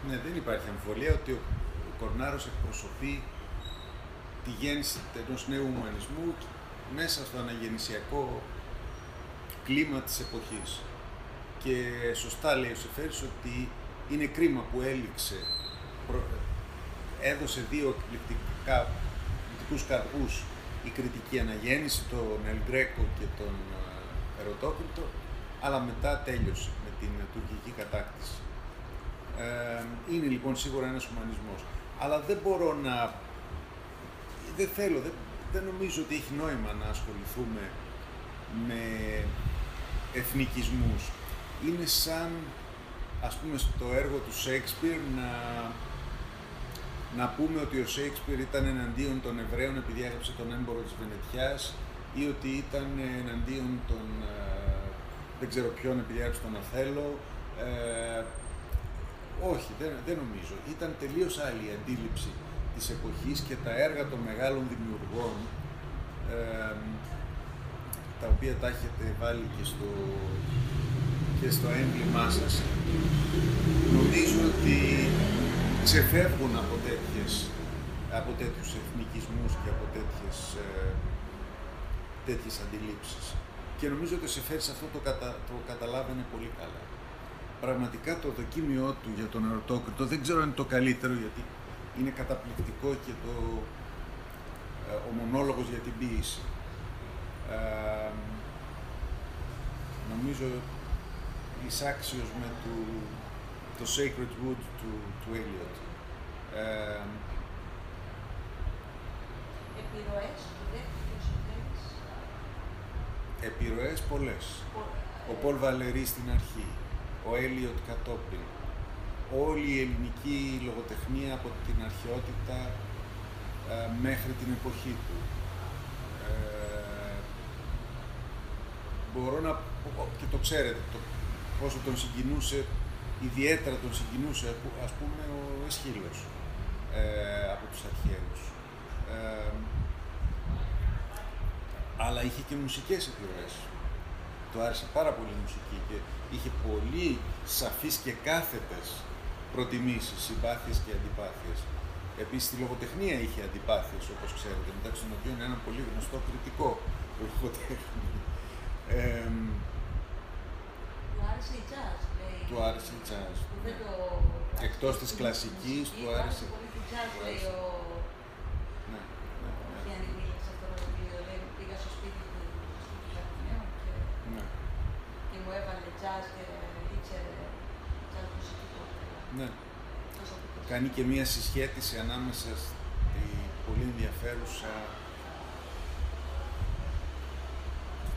Ναι, δεν υπάρχει αμφιβολία ότι ο, ο Κορνάρος εκπροσωπεί τη γέννηση ενός νέου ουμανισμού μέσα στο αναγεννησιακό κλίμα της εποχής. Και σωστά λέει ο Σεφέρης ότι είναι κρίμα που έληξε, έδωσε δύο εκπληκτικά, εκπληκτικούς καρπούς η κριτική αναγέννηση, τον Ελγκρέκο και τον ε, Ερωτόκριτο, αλλά μετά τέλειωσε με την τουρκική κατάκτηση. Ε, είναι λοιπόν σίγουρα ένας ουμανισμός. Αλλά δεν μπορώ να δεν θέλω, δεν, δεν νομίζω ότι έχει νόημα να ασχοληθούμε με εθνικισμούς. Είναι σαν, ας πούμε, στο έργο του Σέξπιρ να, να πούμε ότι ο Σέξπιρ ήταν εναντίον των Εβραίων επειδή έγραψε τον έμπορο της Βενετιάς ή ότι ήταν εναντίον των, ε, δεν ξέρω ποιον επειδή έγραψε τον Αθέλο. Ε, όχι, δεν, δεν νομίζω. Ήταν τελείως άλλη η αντίληψη της εποχής και τα έργα των μεγάλων δημιουργών τα οποία τα έχετε βάλει και στο, και στο έμβλημά σας νομίζω ότι ξεφεύγουν από, τέτοιες, από τέτοιους εθνικισμούς και από τέτοιες, ε, τέτοιες αντιλήψεις. Και νομίζω ότι ο Σεφέρης αυτό το, κατα, το καταλάβαινε πολύ καλά. Πραγματικά το δοκίμιό του για τον ερωτόκριτο δεν ξέρω αν είναι το καλύτερο γιατί είναι καταπληκτικό και το, ε, ο μονόλογος για την ποίηση. Ε, νομίζω εισάξιος με το, το Sacred Wood του, του Eliot. Ε, Επιρροές Επιρροές πολλές. Ο Πολ Βαλερή στην αρχή, ο Έλιοτ κατόπιν, όλη η ελληνική λογοτεχνία από την αρχαιότητα ε, μέχρι την εποχή του. Ε, μπορώ να και το ξέρετε, το, πόσο τον συγκινούσε, ιδιαίτερα τον συγκινούσε, ας πούμε, ο Εσχύλος ε, από τους αρχαίους. Ε, αλλά είχε και μουσικές επιρροές. Το άρεσε πάρα πολύ η μουσική και είχε πολύ σαφείς και κάθετες προτιμήσεις, συμπάθειες και αντιπάθειες. Επίσης, στη λογοτεχνία είχε αντιπάθειες, όπως ξέρετε, μεταξύ των οποίων ένα πολύ γνωστό κριτικό λογοτέχνη. Ε, του άρεσε η jazz, λέει. Του άρεσε η jazz. Ναι. Το... Εκτός της κλασικής, του άρεσε... πολύ η jazz, λέει ο... Ναι, ναι, ναι. μίλησε αυτό το βιβλίο, λέει, πήγα στο σπίτι του, στο και, ναι. και μου έβαλε jazz και ναι. Κάνει και μία συσχέτιση ανάμεσα στη πολύ ενδιαφέρουσα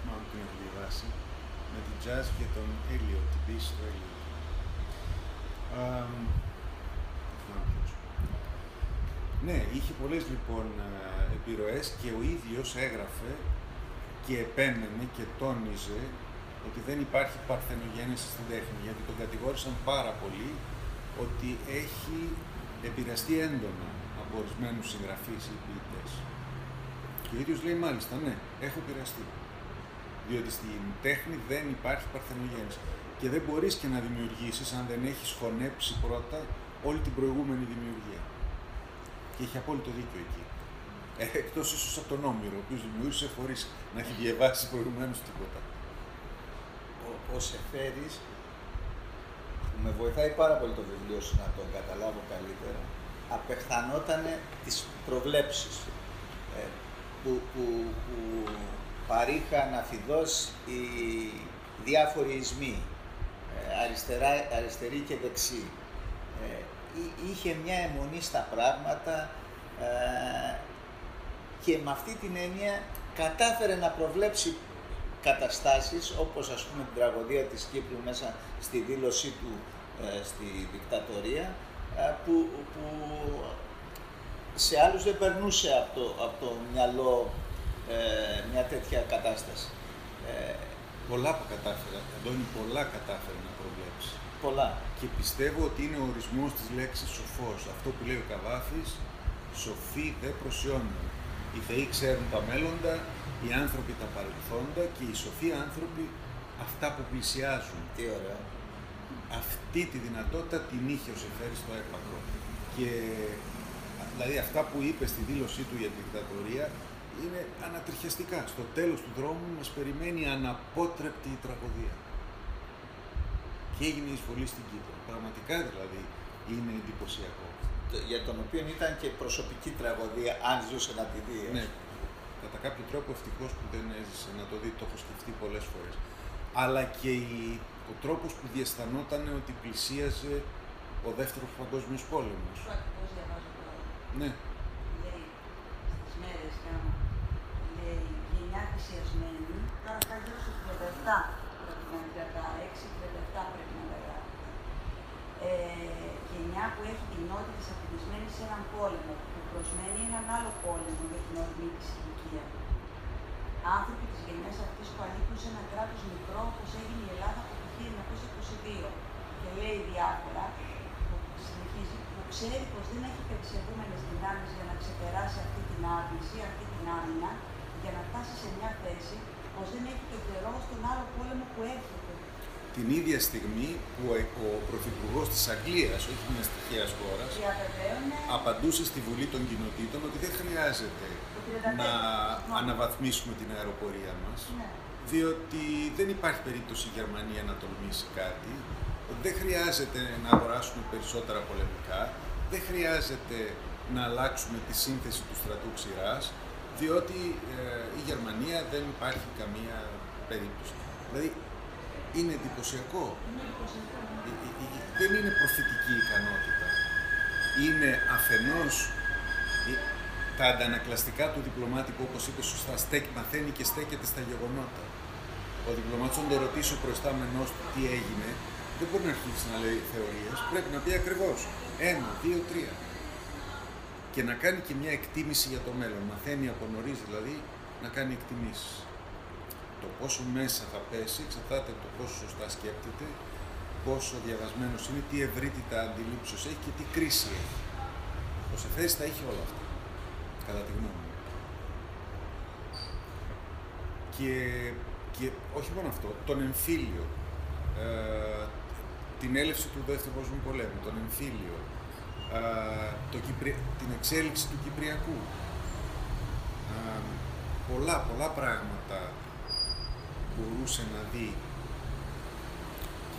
μάλλον την έχω διαβάσει με την jazz και τον Έλιο, την πίση του Έλιο. Ναι, είχε πολλές λοιπόν επιρροές και ο ίδιος έγραφε και επέμενε και τόνιζε ότι δεν υπάρχει παρθενογέννηση στην τέχνη, γιατί τον κατηγόρησαν πάρα πολύ ότι έχει επηρεαστεί έντονα από ορισμένους συγγραφείς ή ποιητές. Και ο ίδιος λέει μάλιστα, ναι, έχω επηρεαστεί. Διότι στην τέχνη δεν υπάρχει παρθενογέννηση. Και δεν μπορείς και να δημιουργήσεις αν δεν έχεις χωνέψει πρώτα όλη την προηγούμενη δημιουργία. Και έχει απόλυτο δίκιο εκεί. Ε, Εκτός ίσως από τον Όμηρο, ο οποίος δημιούργησε χωρίς να έχει διαβάσει προηγουμένως τίποτα. Ο, ο Σεφέρης, που με βοηθάει πάρα πολύ το βιβλίο σου να τον καταλάβω καλύτερα, απεχθανόταν τις προβλέψεις ε, που, που, που παρήχαν αφιδώς οι διάφοροι ισμοί, ε, αριστερά, αριστερή και δεξί. Ε, είχε μια αιμονή στα πράγματα ε, και με αυτή την έννοια κατάφερε να προβλέψει καταστάσεις όπως ας πούμε την τραγωδία της Κύπρου μέσα στη δήλωσή του στη δικτατορία που, που σε άλλους δεν περνούσε από το, από το μυαλό μια τέτοια κατάσταση. Πολλά που κατάφερα, Αντώνη, πολλά κατάφερε να προβλέψει. Πολλά. Και πιστεύω ότι είναι ο ορισμός της λέξης σοφός. Αυτό που λέει ο Καβάφης, σοφοί δεν προσιώνουν. Οι θεοί ξέρουν τα μέλλοντα, οι άνθρωποι τα παρελθόντα και οι σοφοί άνθρωποι αυτά που πλησιάζουν. Τι ωραία. Αυτή τη δυνατότητα την είχε ο Σεφέρης στο έπακρο. Και δηλαδή αυτά που είπε στη δήλωσή του για την δικτατορία είναι ανατριχιαστικά. Στο τέλος του δρόμου μας περιμένει αναπότρεπτη η τραγωδία. Και έγινε η εισβολή στην Κύπρο. Πραγματικά δηλαδή είναι εντυπωσιακό. Για τον οποίο ήταν και προσωπική τραγωδία, αν ζούσε να τη δει. Ναι, κατά κάποιο τρόπο ευτυχώς που δεν έζησε να το δει, το έχω σκεφτεί πολλές φορές. Αλλά και η, ο τρόπος που διαισθανόταν ότι πλησίαζε ο δεύτερος παγκόσμιος πόλεμος. Ναι. Λέει στις μέρες λέει γενιά θυσιασμένη, τώρα θα γύρω στο 37 πρέπει να τα 6-37 πρέπει να τα ε, γενιά που έχει την νότητα της αφηρισμένη σε έναν πόλεμο, που προσμένει έναν άλλο πόλεμο για την ορμή της ηλικία. Άνθρωποι της γενιάς αυτής που ανήκουν σε ένα κράτος μικρό όπως έγινε η Ελλάδα από το 1922 και λέει διάφορα, που συνεχίζει, που ξέρει πως δεν έχει περισσευούμενες δυνάμεις για να ξεπεράσει αυτή την άρνηση, αυτή την άμυνα, για να φτάσει σε μια θέση πως δεν έχει το καιρό στον άλλο πόλεμο που έρχεται. Την ίδια στιγμή που ο Πρωθυπουργός της Αγγλίας, όχι μιας τυχαίας χώρας, απαντούσε στη Βουλή των Κοινοτήτων ότι δεν χρειάζεται να αναβαθμίσουμε την αεροπορία μας, ναι. διότι δεν υπάρχει περίπτωση η Γερμανία να τολμήσει κάτι, δεν χρειάζεται να αγοράσουμε περισσότερα πολεμικά, δεν χρειάζεται να αλλάξουμε τη σύνθεση του στρατού ξηράς, διότι ε, η Γερμανία δεν υπάρχει καμία περίπτωση. Δηλαδή, είναι εντυπωσιακό. Ε, ε, δεν είναι προφητική ικανότητα. Είναι αφενός τα αντανακλαστικά του διπλωμάτη που όπως είπε σωστά στέκει, μαθαίνει και στέκεται στα γεγονότα. Ο διπλωμάτης όταν το ρωτήσει ο προϊστάμενός του τι έγινε, δεν μπορεί να αρχίσει να λέει θεωρίες, πρέπει να πει ακριβώς. Ένα, δύο, τρία και να κάνει και μια εκτίμηση για το μέλλον. Μαθαίνει από νωρίς δηλαδή να κάνει εκτιμήσεις. Το πόσο μέσα θα πέσει εξαρτάται από το πόσο σωστά σκέπτεται, πόσο διαβασμένος είναι, τι ευρύτητα αντιλήψεως έχει και τι κρίση έχει. Ο Σεφέρης τα έχει όλα αυτά, κατά τη γνώμη μου. Και, και όχι μόνο αυτό, τον εμφύλιο, ε, την έλευση του Δεύτερου Παγκοσμίου Πολέμου, τον εμφύλιο, το την εξέλιξη του Κυπριακού. πολλά, πολλά πράγματα μπορούσε να δει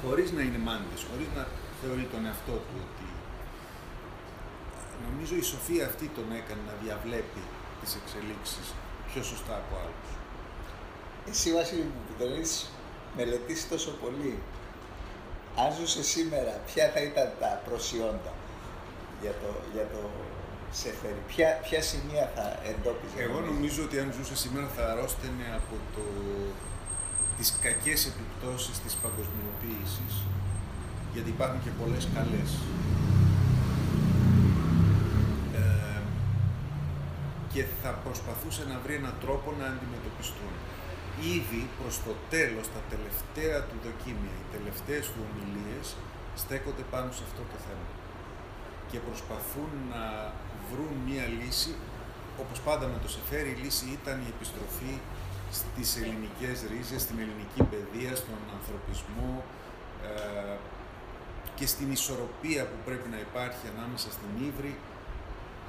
χωρίς να είναι μάντες, χωρίς να θεωρεί τον εαυτό του ότι νομίζω η σοφία αυτή τον έκανε να διαβλέπει τις εξελίξεις πιο σωστά από άλλους. Εσύ Βασίλη μου που τον έχεις μελετήσει τόσο πολύ, αν ζούσε σήμερα, ποια θα ήταν τα προσιόντα για το, για το Σεφέρι; Ποια, ποια σημεία θα εντόπιζε; Εγώ νομίζω ότι αν ζούσε σήμερα θα αρρώστενε από το, τις κακές επιπτώσεις της παγκοσμιοποίησης, γιατί υπάρχουν και πολλές καλές. Ε, και θα προσπαθούσε να βρει έναν τρόπο να αντιμετωπιστούν. Ήδη προς το τέλος, τα τελευταία του δοκίμια, οι τελευταίες του ομιλίες, στέκονται πάνω σε αυτό το θέμα και προσπαθούν να βρουν μία λύση. Όπως πάντα με το Σεφέρι, η λύση ήταν η επιστροφή στις ελληνικές ρίζες, στην ελληνική παιδεία, στον ανθρωπισμό ε, και στην ισορροπία που πρέπει να υπάρχει ανάμεσα στην ύβρη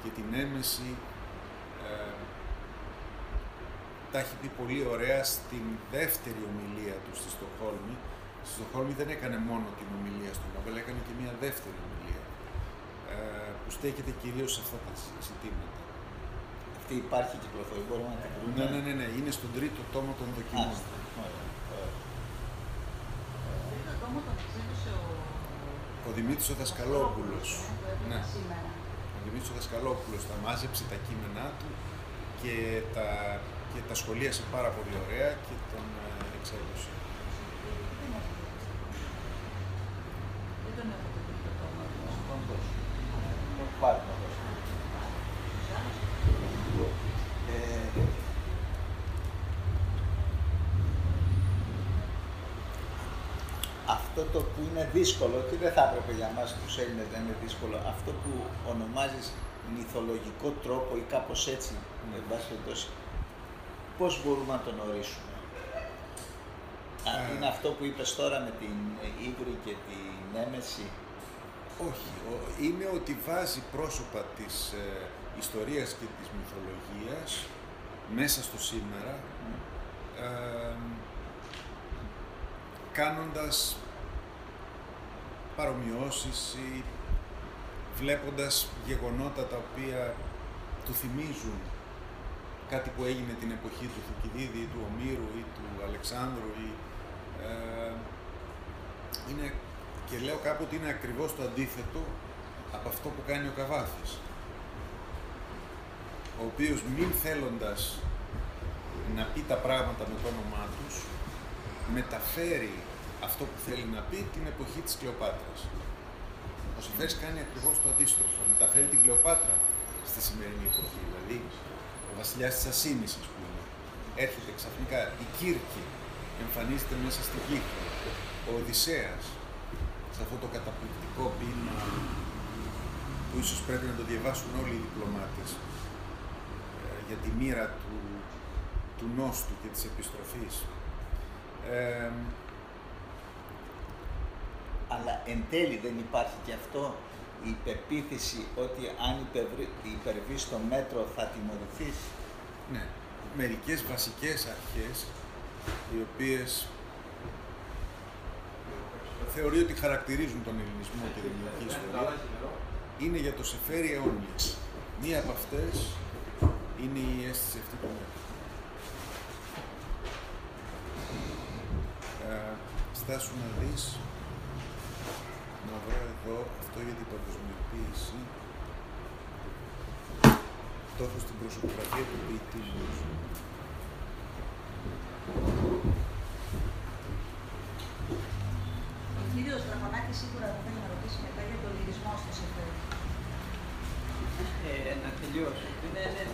και την έμεση ε, τα έχει πει πολύ ωραία στην δεύτερη ομιλία του στη Στοχόλμη. Στη Στοχόλμη δεν έκανε μόνο την ομιλία στο Νόμπελ, έκανε και μια δεύτερη ομιλία ε, που στέκεται κυρίως σε αυτά τα ζητήματα. Αυτή υπάρχει κυκλοφορία, μπορούμε να την βρούμε. Ναι, ναι, ναι, ναι, είναι στον τρίτο τόμο των δοκιμών. Άστα, ωραία, ωραία. Τρίτο τόμο τον εξέδωσε ο... Ο Δημήτρης ο Δασκαλόπουλος. Το έβλεπα Ναι. σήμερα. Ο Δημήτρης ο Δασκαλόπουλος τα μάζεψε τα κείμενά του και τα, και τα σχολίασε πάρα πολύ ωραία και τον ε, εξέδωσε. Δεν τον έχω το τρίτο τόμο. Τον δώσω. Τον πάρει να δώσω. Ε, αυτό το που είναι δύσκολο και δεν θα έπρεπε για μας τους Έλληνες να είναι δύσκολο, αυτό που ονομάζεις μυθολογικό τρόπο ή κάπως έτσι, με βάση περιπτώσει, πώς μπορούμε να τον ορίσουμε; Α, Ε. είναι αυτό που είπες τώρα με την Ήγρη και την Έμεση; Όχι, ο- είναι ότι βάζει πρόσωπα της ε, ιστορίας και της μυθολογίας μέσα στο σήμερα, ε, κάνοντας παρομοιώσεις ή βλέποντας γεγονότα τα οποία του θυμίζουν κάτι που έγινε την εποχή του Θουκυδίδη ή του Ομήρου ή του Αλεξάνδρου ή, ε, είναι, και λέω κάπου ότι είναι ακριβώς το αντίθετο από αυτό που κάνει ο Καβάφης ο οποίος μην θέλοντας να πει τα πράγματα με το όνομά τους μεταφέρει αυτό που θέλει να πει την εποχή της Κλεοπάτρας. Ο Σεφέρης κάνει ακριβώς το αντίστροφο. Μεταφέρει την Κλεοπάτρα στη σημερινή εποχή. Δηλαδή, ο βασιλιάς της Ασίνης, ας πούμε, έρχεται ξαφνικά. Η Κύρκη εμφανίζεται μέσα στην Κύκο. Ο Οδυσσέας, σε αυτό το καταπληκτικό ποίημα που ίσως πρέπει να το διαβάσουν όλοι οι διπλωμάτες ε, για τη μοίρα του, του νόστου και της επιστροφής. Ε, Αλλά εν τέλει δεν υπάρχει και αυτό η πεποίθηση ότι αν υπερβεί- υπερβείς το μέτρο θα τιμωρηθείς. Ναι, μερικές βασικές αρχές οι οποίες θεωρεί ότι χαρακτηρίζουν τον ελληνισμό και την ελληνική ιστορία είναι για το Σεφέρι αιώνιες. Μία από αυτές είναι η αίσθηση αυτή του μέτρου. Ε, στάσου να δεις, να βρω εδώ αυτό για την παγκοσμιοποίηση. Το έχω στην προσωπογραφία του ποιητή μου. Ο κύριος Δραγωνάκης σίγουρα θα θέλει να ρωτήσει μετά για τον λυρισμό στο Σεφέρι. Ε, να τελειώσω. Ναι, ναι.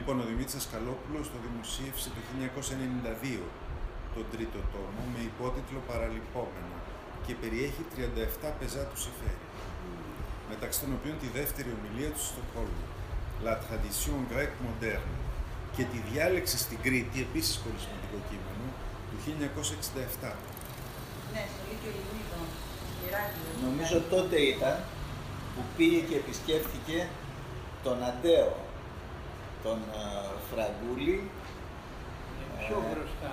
Λοιπόν, ο Δημήτρης Ασκαλόπουλος το δημοσίευσε το 1992 τον τρίτο τόμο με υπότιτλο «Παραλυπόμενα» και περιέχει 37 πεζά του Σεφέρη, μεταξύ των οποίων τη δεύτερη ομιλία του στο Στοκχόλμη, «La tradition grecque moderne» και τη διάλεξη στην Κρήτη, επίσης πολύ σημαντικό κείμενο, του 1967. Ναι, στο Λύκειο Ιλουνίδων. Ηράκλειο. Νομίζω τότε ήταν που πήγε και επισκέφθηκε τον Αντέο, τον ε, Φραγκούλη, Πιο Ε, μπροστά.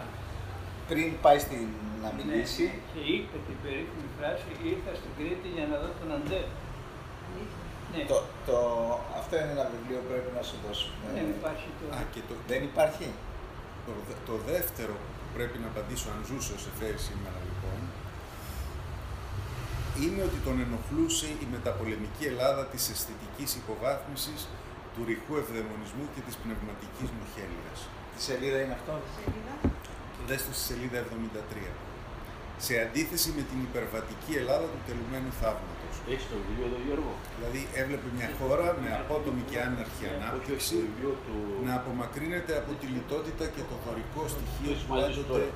πριν πάει στην, να μιλήσει. Ναι, και είπε την περίφημη φράση ήρθα στην Κρήτη για να δω τον Αντέ. Αλήθεια. Ναι, Το, το, αυτό είναι ένα βιβλίο που πρέπει να σου δώσουμε. δεν Ναι, υπάρχει το... Α, και το, Δεν υπάρχει. το, δε- το δεύτερο που πρέπει να απαντήσω αν ζούσε ο Σεφέρη σήμερα λοιπόν, είναι ότι τον ενοχλούσε η μεταπολεμική Ελλάδα της αισθητικής υποβάθμισης, του ρηχού ευδαιμονισμού και της πνευματικής μοχέλειας. Τη σελίδα είναι αυτό; Σελίδα; Δες το στη σελίδα 73. σε αντίθεση με την υπερβατική Ελλάδα του τελουμένου θαύματος. Έχεις το βιβλίο εδώ, Γιώργο; Δηλαδή έβλεπε μια χώρα με απότομη και άναρχη Όχι, όχι, ανάπτυξη το βιβλίο του... να απομακρύνεται από τη λιτότητα και το δωρικό στοιχείο έχεις που μαζί σου πάντοτε τώρα.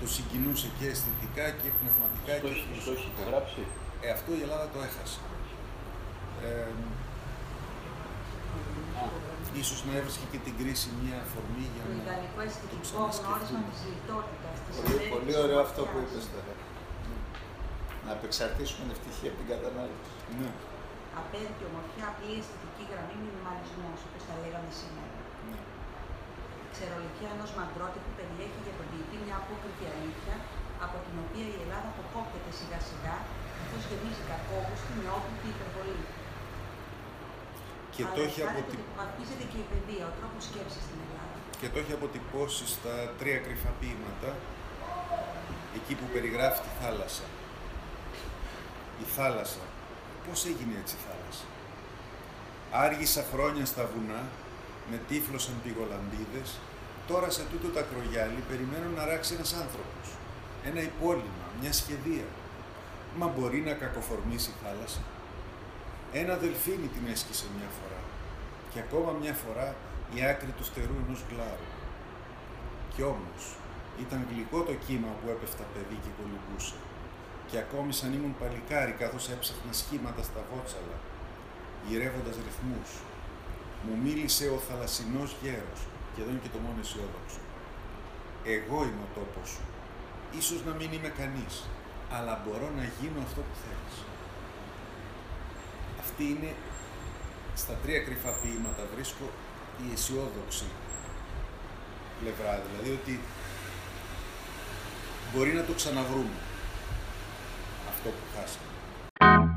το συγκινούσε και αισθητικά και πνευματικά Το και έχει- το έχεις φιλοσοφικά. υπογράψει. Ε, αυτό η Ελλάδα το έχασε. Ε, ίσως να έβρισκε και την κρίση μια αφορμή για Το να ιδανικό το αισθητικό ξανασκεφτούμε. γνώρισμα της λιτότητας, της Πολύ, ιδέας πολύ της ωραίο αυτό που ομορφιάς. είπες τώρα. Να απεξαρτήσουμε την ευτυχία από την κατανάλωση. Ναι, Απέδεικε ομορφιά, απλή αισθητική γραμμή, μινιμαλισμός, όπως τα λέγαμε σήμερα. ναι. Η ξερολικιά ενός μαντρότυπου περιέχει για τον ποιητή μια απόκριτη αλήθεια, από την οποία η Ελλάδα αποκόπτεται σιγά σιγά, καθώς γεμίζει κακόγουστη με όπλητη υπερβολή. Και Αλλά το έχει φάνηκε αποτι... ότι υποβαθμίζεται και η παιδεία, ο τρόπος σκέψης στην Ελλάδα. και το έχει αποτυπώσει στα τρία κρυφά ποίηματα, εκεί που περιγράφει τη θάλασσα. Η θάλασσα. Πώς έγινε έτσι η θάλασσα; Άργησα χρόνια στα βουνά, με τύφλωσαν πηγολαμπίδες, τώρα σε τούτο τα κρογιάλι περιμένω να ράξει ένας άνθρωπος. Ένα υπόλοιμα, μια σχεδία. Μα μπορεί να κακοφορμήσει η θάλασσα; Ένα δελφίνι την έσκησε μια φορά και ακόμα μια φορά η άκρη του στερού ενός γλάρου. Κι όμως ήταν γλυκό το κύμα που έπεφτα παιδί και κολυμπούσε και ακόμη σαν ήμουν παλικάρι καθώς έψαχνα σχήματα στα βότσαλα, γυρεύοντας ρυθμούς. Μου μίλησε ο θαλασσινός γέρος και εδώ είναι και το μόνο αισιόδοξο. Εγώ είμαι ο τόπος σου. Ίσως να μην είμαι κανείς, αλλά μπορώ να γίνω αυτό που θέλεις. Αυτή είναι στα τρία κρυφά ποίηματα βρίσκω η αισιόδοξη πλευρά, δηλαδή ότι μπορεί να το ξαναβρούμε αυτό που χάσαμε.